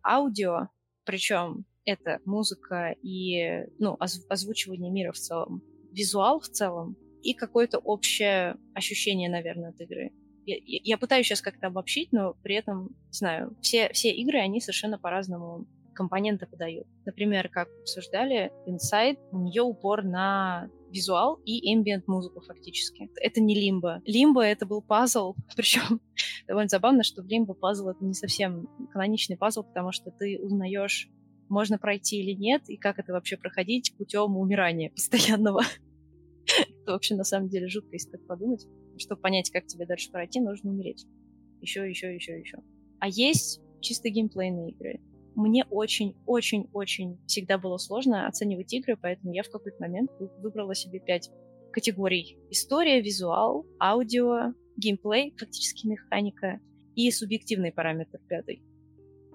аудио, причем это музыка и ну, оз- озвучивание мира в целом, визуал в целом и какое-то общее ощущение, наверное, от игры я, я пытаюсь сейчас как-то обобщить, но при этом, знаю, все, все игры, они совершенно по-разному компоненты подают. Например, как обсуждали, Inside, у нее упор на визуал и ambient музыку фактически. Это не лимбо. Лимбо это был пазл, причем довольно забавно, что в лимбо пазл это не совсем каноничный пазл, потому что ты узнаешь, можно пройти или нет, и как это вообще проходить путем умирания постоянного. это вообще на самом деле жутко, если так подумать чтобы понять, как тебе дальше пройти, нужно умереть. Еще, еще, еще, еще. А есть чисто геймплейные игры. Мне очень-очень-очень всегда было сложно оценивать игры, поэтому я в какой-то момент выбрала себе пять категорий. История, визуал, аудио, геймплей, фактически механика и субъективный параметр пятый.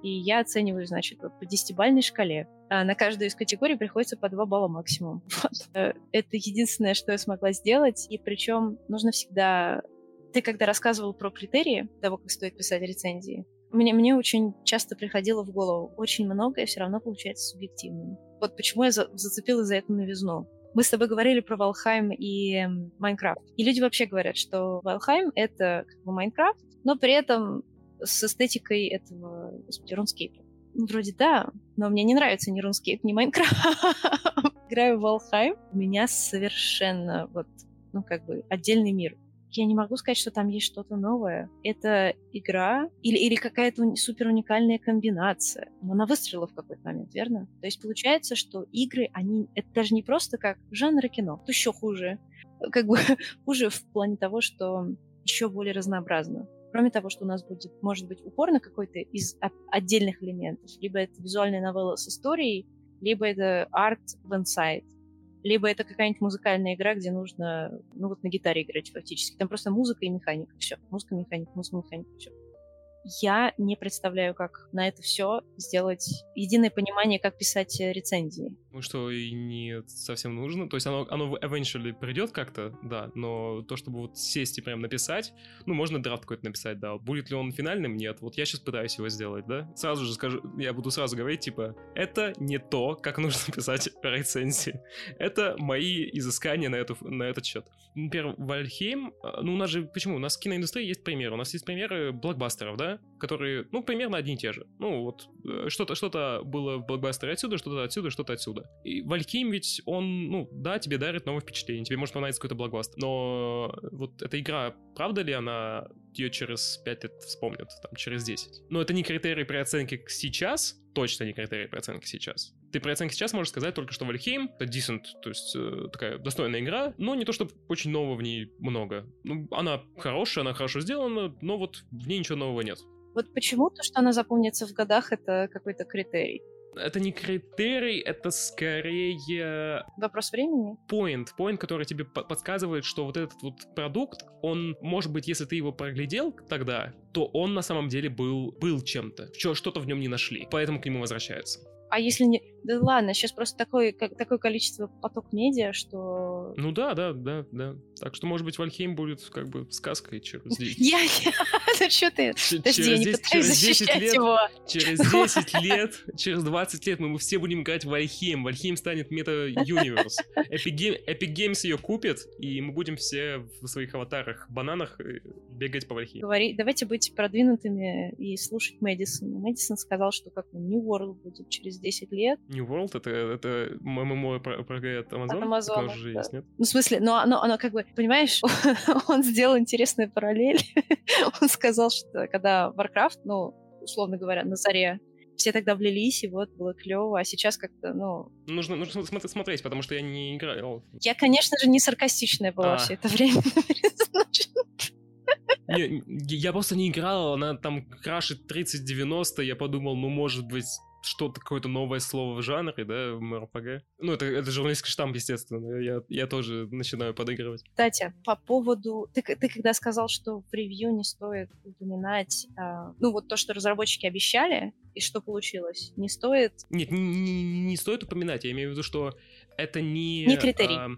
И я оцениваю, значит, вот по десятибальной шкале. А на каждую из категорий приходится по 2 балла максимум. Вот. Э, это единственное, что я смогла сделать. И причем нужно всегда... Ты когда рассказывал про критерии того, как стоит писать рецензии, мне, мне очень часто приходило в голову, очень многое все равно получается субъективным. Вот почему я за, зацепилась за эту новизну. Мы с тобой говорили про Валхайм и Майнкрафт. И люди вообще говорят, что Валхайм — это как бы Майнкрафт, но при этом с эстетикой этого, господи, рунскейпа. Вроде да, но мне не нравится ни RuneScape, ни Майнкрафт. Играю в Valheim, у меня совершенно вот, ну, как бы отдельный мир. Я не могу сказать, что там есть что-то новое. Это игра или, или какая-то супер уникальная комбинация. Но она выстрелила в какой-то момент, верно? То есть получается, что игры, они... Это даже не просто как жанр кино, то еще хуже. Как бы хуже в плане того, что еще более разнообразно. Кроме того, что у нас будет, может быть, упор на какой-то из отдельных элементов. Либо это визуальная новелла с историей, либо это арт в инсайт, либо это какая-нибудь музыкальная игра, где нужно, ну вот на гитаре играть фактически. Там просто музыка и механика. Все. Музыка, механика, музыка, механика. Все. Я не представляю, как на это все сделать единое понимание, как писать рецензии. Что и не совсем нужно. То есть оно, оно eventually придет как-то, да, но то, чтобы вот сесть и прям написать, ну, можно драфт какой-то написать, да. Будет ли он финальным? Нет. Вот я сейчас пытаюсь его сделать, да. Сразу же скажу, я буду сразу говорить, типа, это не то, как нужно писать рецензии. Это мои изыскания на, эту, на этот счет. Например, Valheim, а, ну, у нас же, почему? У нас в киноиндустрии есть примеры. У нас есть примеры блокбастеров, да, которые, ну, примерно одни и те же. Ну, вот, э, что-то что было в блокбастере отсюда, что-то отсюда, что-то отсюда. И Valheim ведь, он, ну, да, тебе дарит новое впечатление, тебе может понравиться какой-то блокбастер, но вот эта игра, правда ли она ее через 5 лет вспомнят, там, через 10? Но это не критерий при оценке сейчас, точно не критерий при оценке сейчас. Ты при оценке сейчас можешь сказать только, что Вальхейм — это decent, то есть э, такая достойная игра, но не то, чтобы очень нового в ней много. Ну, она хорошая, она хорошо сделана, но вот в ней ничего нового нет. Вот почему то, что она запомнится в годах, это какой-то критерий? Это не критерий, это скорее... Вопрос времени? Point, point, который тебе подсказывает, что вот этот вот продукт, он, может быть, если ты его проглядел тогда, то он на самом деле был, был чем-то. Что-то в нем не нашли, поэтому к нему возвращается. А если не... Да ладно, сейчас просто такое, как, такое количество поток медиа, что... Ну да, да, да, да. Так что, может быть, Valheim будет как бы сказкой через... Я, я... Что ты? Подожди, я не пытаюсь защищать его. Через 10 лет, через 20 лет мы все будем играть в Valheim. Valheim станет meta-universe. Epic Games ее купит, и мы будем все в своих аватарах, бананах э, бегать по Valheim. Говори, давайте быть продвинутыми и слушать Мэдисона. Мэдисон сказал, что как New World будет через 10 лет. New World это, это ММО про, про от Amazon? От Amazon, уже да. есть, нет? Ну, в смысле, но оно, оно как бы, понимаешь, он сделал интересную параллель. он сказал, что когда Warcraft, ну, условно говоря, на заре все тогда влились, и вот было клево, а сейчас как-то, ну... Нужно, нужно смотреть, потому что я не играл. Я, конечно же, не саркастичная была а. все это время. Не, я просто не играл, она там крашит 30-90, я подумал, ну, может быть, что-то, какое-то новое слово в жанре, да, в МРПГ. Ну, это, это журналистский штамп, естественно. Я, я тоже начинаю подыгрывать. Кстати, по поводу... Ты, ты когда сказал, что в ревью не стоит упоминать, э, ну, вот то, что разработчики обещали, и что получилось, не стоит... Нет, не, не, не стоит упоминать. Я имею в виду, что это не... Не критерий. Э,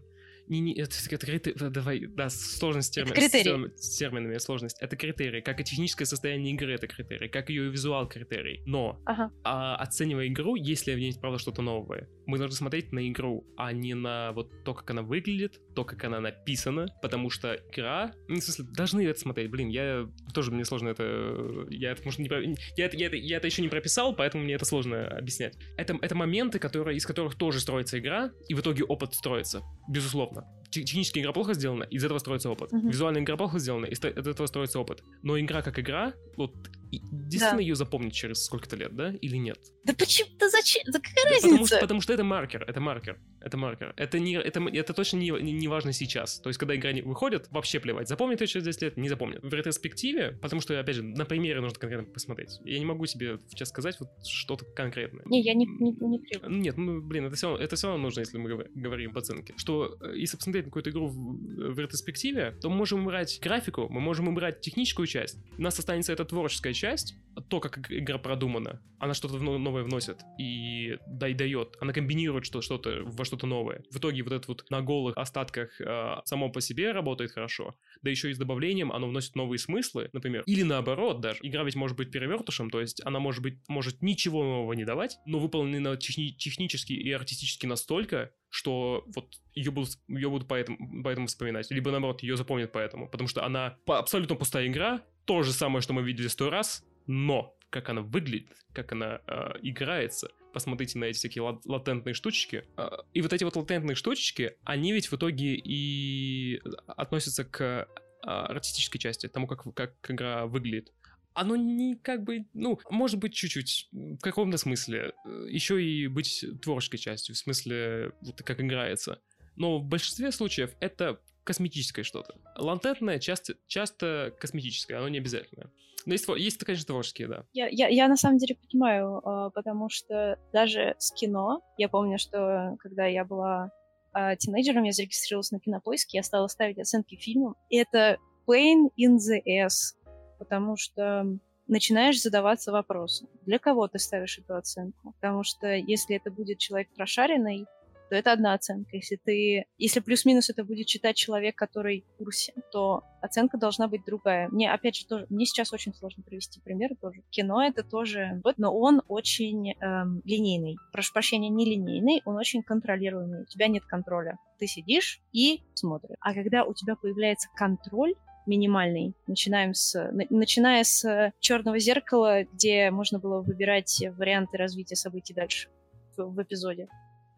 не, не, это, это критерий, давай, да, сложность терми, критерий. С, с терминами, сложность. Это критерий, как и техническое состояние игры это критерий, как ее визуал критерий. Но, ага. а, оценивая игру, если в ней есть, правда, что-то новое, мы должны смотреть на игру, а не на вот то, как она выглядит, то, как она написана, потому что игра, ну, в смысле, должны это смотреть, блин, я тоже, мне сложно это, я это, может, не, я, это, я, это, я это еще не прописал, поэтому мне это сложно объяснять. Это, это моменты, которые, из которых тоже строится игра, и в итоге опыт строится, безусловно. Технически игра плохо сделана, из этого строится опыт. Uh-huh. Визуальная игра плохо сделана, из этого строится опыт. Но игра как игра, вот действительно да. ее запомнить через сколько-то лет, да, или нет? Да почему? Да зачем? Да какая да разница? Потому что, потому что это маркер, это маркер, это маркер. Это, не, это, это точно не, не, не важно сейчас. То есть, когда игра не выходит, вообще плевать. Запомнит ее через 10 лет, не запомнит. В ретроспективе, потому что, опять же, на примере нужно конкретно посмотреть. Я не могу себе сейчас сказать вот что-то конкретное. Не, я не, не, не требую. Нет, ну, блин, это все, это все равно нужно, если мы говорим по оценке. Что, э, если посмотреть на какую-то игру в, в ретроспективе, то мы можем убрать графику, мы можем убрать техническую часть. У нас останется эта творческая часть, то, как игра продумана, она что-то новое вносит и да и дает, она комбинирует что- что-то во что-то новое. В итоге вот это вот на голых остатках э, само по себе работает хорошо, да еще и с добавлением оно вносит новые смыслы, например. Или наоборот даже. Игра ведь может быть перевертышем, то есть она может быть, может ничего нового не давать, но выполнена техни- технически и артистически настолько, что вот ее будут, ее будут поэтому, поэтому вспоминать. Либо наоборот, ее запомнят поэтому. Потому что она абсолютно пустая игра, то же самое, что мы видели сто раз, но как она выглядит, как она э, играется, посмотрите на эти всякие лат- латентные штучки. Э, и вот эти вот латентные штучки, они ведь в итоге и относятся к э, артистической части, тому, как, как игра выглядит. Оно не как бы, ну, может быть чуть-чуть, в каком-то смысле, э, еще и быть творческой частью, в смысле, вот как играется. Но в большинстве случаев это косметическое что-то. Латентное часто, часто косметическое, оно не обязательно. Но есть, есть конечно, творческие, да. Я, я, я на самом деле понимаю, а, потому что даже с кино, я помню, что когда я была а, тинейджером, я зарегистрировалась на кинопоиске, я стала ставить оценки фильмам, и это pain in the ass, потому что начинаешь задаваться вопросом, для кого ты ставишь эту оценку. Потому что если это будет человек прошаренный, то это одна оценка. Если ты, если плюс-минус это будет читать человек, который в курсе, то оценка должна быть другая. Мне, опять же, тоже, мне сейчас очень сложно привести пример тоже. Кино это тоже, но он очень эм, линейный. Прошу прощения, не линейный, он очень контролируемый. У тебя нет контроля. Ты сидишь и смотришь. А когда у тебя появляется контроль, минимальный. Начинаем с, начиная с черного зеркала, где можно было выбирать варианты развития событий дальше в эпизоде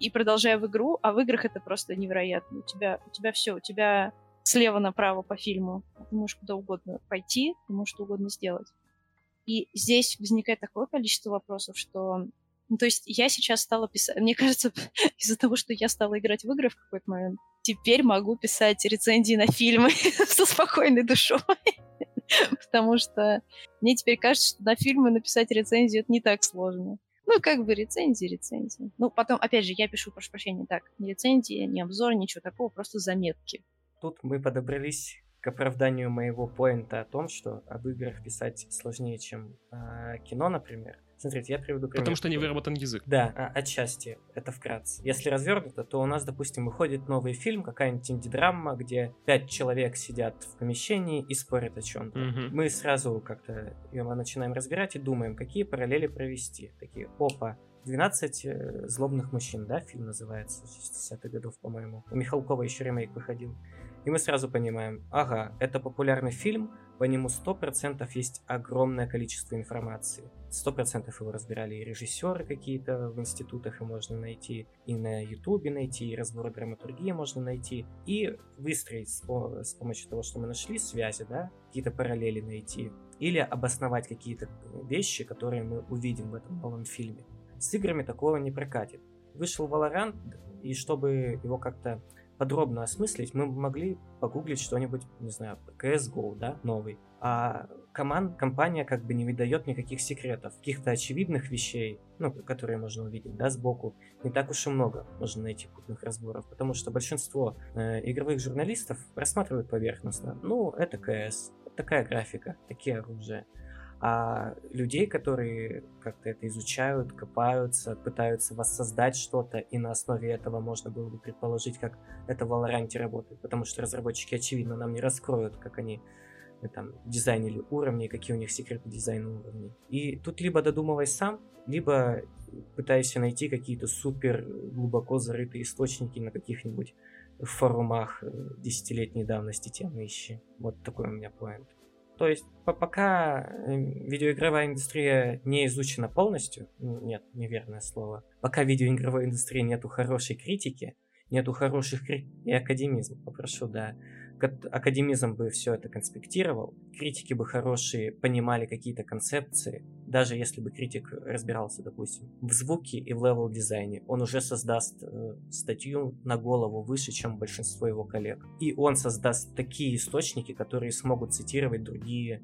и продолжая в игру, а в играх это просто невероятно. У тебя, у тебя все, у тебя слева направо по фильму. Ты можешь куда угодно пойти, ты можешь что угодно сделать. И здесь возникает такое количество вопросов, что... Ну, то есть я сейчас стала писать... Мне кажется, из-за того, что я стала играть в игры в какой-то момент, теперь могу писать рецензии на фильмы со спокойной душой. Потому что мне теперь кажется, что на фильмы написать рецензию это не так сложно. Ну, как бы рецензии, рецензии. Ну, потом, опять же, я пишу, прошу прощения, так, не рецензии, не обзор, ничего такого, просто заметки. Тут мы подобрались к оправданию моего поинта о том, что об играх писать сложнее, чем э, кино, например. Смотрите, я приведу пример. Потому что не выработан язык. Да, а, отчасти. Это вкратце. Если развернуто, то у нас, допустим, выходит новый фильм, какая-нибудь инди-драма, где пять человек сидят в помещении и спорят о чем-то. Угу. Мы сразу как-то его начинаем разбирать и думаем, какие параллели провести. Такие, опа, 12 э, злобных мужчин, да, фильм называется, 60-х годов, по-моему. У Михалкова еще ремейк выходил. И мы сразу понимаем, ага, это популярный фильм, по нему 100% есть огромное количество информации. 100% его разбирали и режиссеры какие-то в институтах, и можно найти, и на ютубе найти, и разборы драматургии можно найти, и выстроить с, с помощью того, что мы нашли, связи, да, какие-то параллели найти, или обосновать какие-то вещи, которые мы увидим в этом новом фильме. С играми такого не прокатит. Вышел Valorant, и чтобы его как-то подробно осмыслить, мы могли погуглить что-нибудь, не знаю, CSGO, да, новый. А команд, компания как бы не выдает никаких секретов, каких-то очевидных вещей, ну, которые можно увидеть, да, сбоку, не так уж и много можно найти крупных разборов, потому что большинство э, игровых журналистов рассматривают поверхностно. Ну, это КС, такая графика, такие оружия а людей, которые как-то это изучают, копаются, пытаются воссоздать что-то, и на основе этого можно было бы предположить, как это в Valorant работает, потому что разработчики, очевидно, нам не раскроют, как они э, там дизайнили уровни, какие у них секреты дизайна уровней. И тут либо додумывай сам, либо пытайся найти какие-то супер глубоко зарытые источники на каких-нибудь форумах э, десятилетней давности темы ищи. Вот такой у меня поинт. То есть пока э, видеоигровая индустрия не изучена полностью, нет, неверное слово, пока видеоигровой индустрии нету хорошей критики, нету хороших критик и академизм, попрошу, да, академизм бы все это конспектировал, критики бы хорошие понимали какие-то концепции, даже если бы критик разбирался, допустим, в звуке и в level дизайне, он уже создаст э, статью на голову выше, чем большинство его коллег. И он создаст такие источники, которые смогут цитировать другие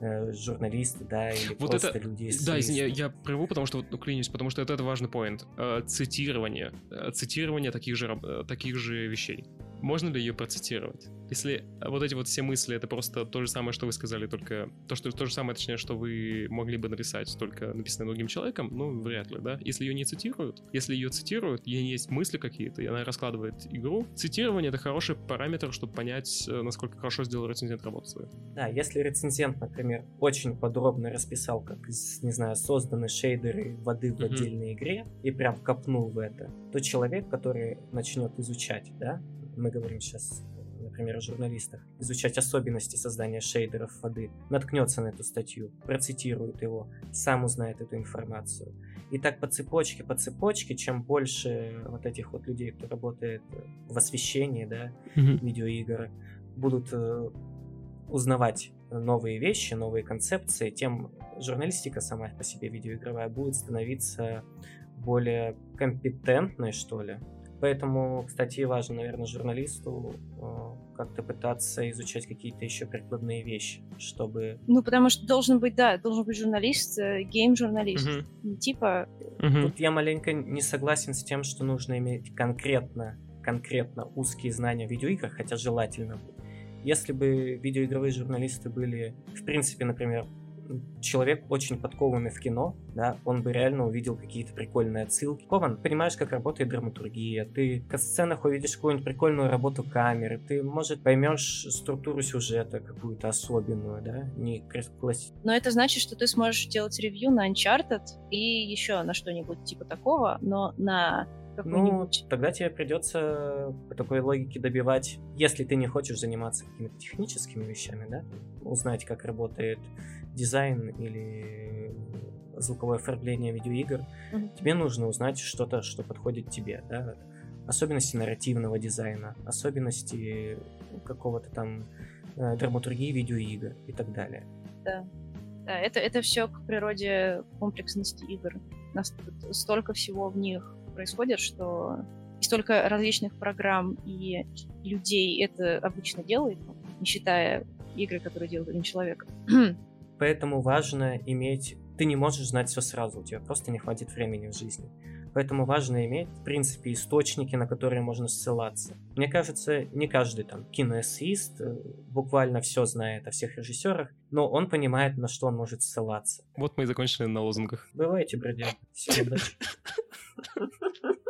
э, журналисты, да, или вот просто это, люди Да, извини, я, я прерву, потому что, ну, клянусь, потому что это, это важный поинт. Э, цитирование. Э, цитирование таких же, таких же вещей. Можно ли ее процитировать? Если вот эти вот все мысли, это просто то же самое, что вы сказали, только то, что то же самое, точнее, что вы могли бы написать, только написанное другим человеком, ну, вряд ли, да? Если ее не цитируют, если ее цитируют, ей есть мысли какие-то, и она раскладывает игру, цитирование — это хороший параметр, чтобы понять, э, насколько хорошо сделал рецензент работу свою. Да, если рецензент, например, очень подробно расписал, как, не знаю, созданы шейдеры воды в mm-hmm. отдельной игре, и прям копнул в это, то человек, который начнет изучать, да, мы говорим сейчас, например, о журналистах, изучать особенности создания шейдеров воды, наткнется на эту статью, процитирует его, сам узнает эту информацию. И так по цепочке, по цепочке, чем больше вот этих вот людей, кто работает в освещении, да, mm-hmm. видеоигр, будут э, узнавать новые вещи, новые концепции, тем журналистика сама по себе видеоигровая будет становиться более компетентной, что ли, Поэтому, кстати, важно, наверное, журналисту э, как-то пытаться изучать какие-то еще прикладные вещи, чтобы... Ну, потому что должен быть, да, должен быть журналист, э, гейм-журналист. Угу. Типа... Угу. Тут я маленько не согласен с тем, что нужно иметь конкретно, конкретно узкие знания в видеоиграх, хотя желательно. Если бы видеоигровые журналисты были, в принципе, например, человек очень подкованный в кино, да, он бы реально увидел какие-то прикольные отсылки. Кован, понимаешь, как работает драматургия, ты в сценах увидишь какую-нибудь прикольную работу камеры, ты, может, поймешь структуру сюжета какую-то особенную, да, не классическую. Но это значит, что ты сможешь делать ревью на Uncharted и еще на что-нибудь типа такого, но на ну, тогда тебе придется по такой логике добивать, если ты не хочешь заниматься какими-то техническими вещами, да, узнать, как работает дизайн или звуковое оформление видеоигр, mm-hmm. тебе нужно узнать что-то, что подходит тебе, да, особенности нарративного дизайна, особенности какого-то там э, драматургии видеоигр и так далее. Да. Да, это, это все к природе комплексности игр. Нас столько всего в них происходит, что столько различных программ и людей это обычно делает, не считая игры, которые делает один человек. Поэтому важно иметь... Ты не можешь знать все сразу, у тебя просто не хватит времени в жизни. Поэтому важно иметь, в принципе, источники, на которые можно ссылаться. Мне кажется, не каждый там киноэссеист э, буквально все знает о всех режиссерах, но он понимает, на что он может ссылаться. Вот мы и закончили на лозунгах. Бывайте, бродяги. Всем удачи.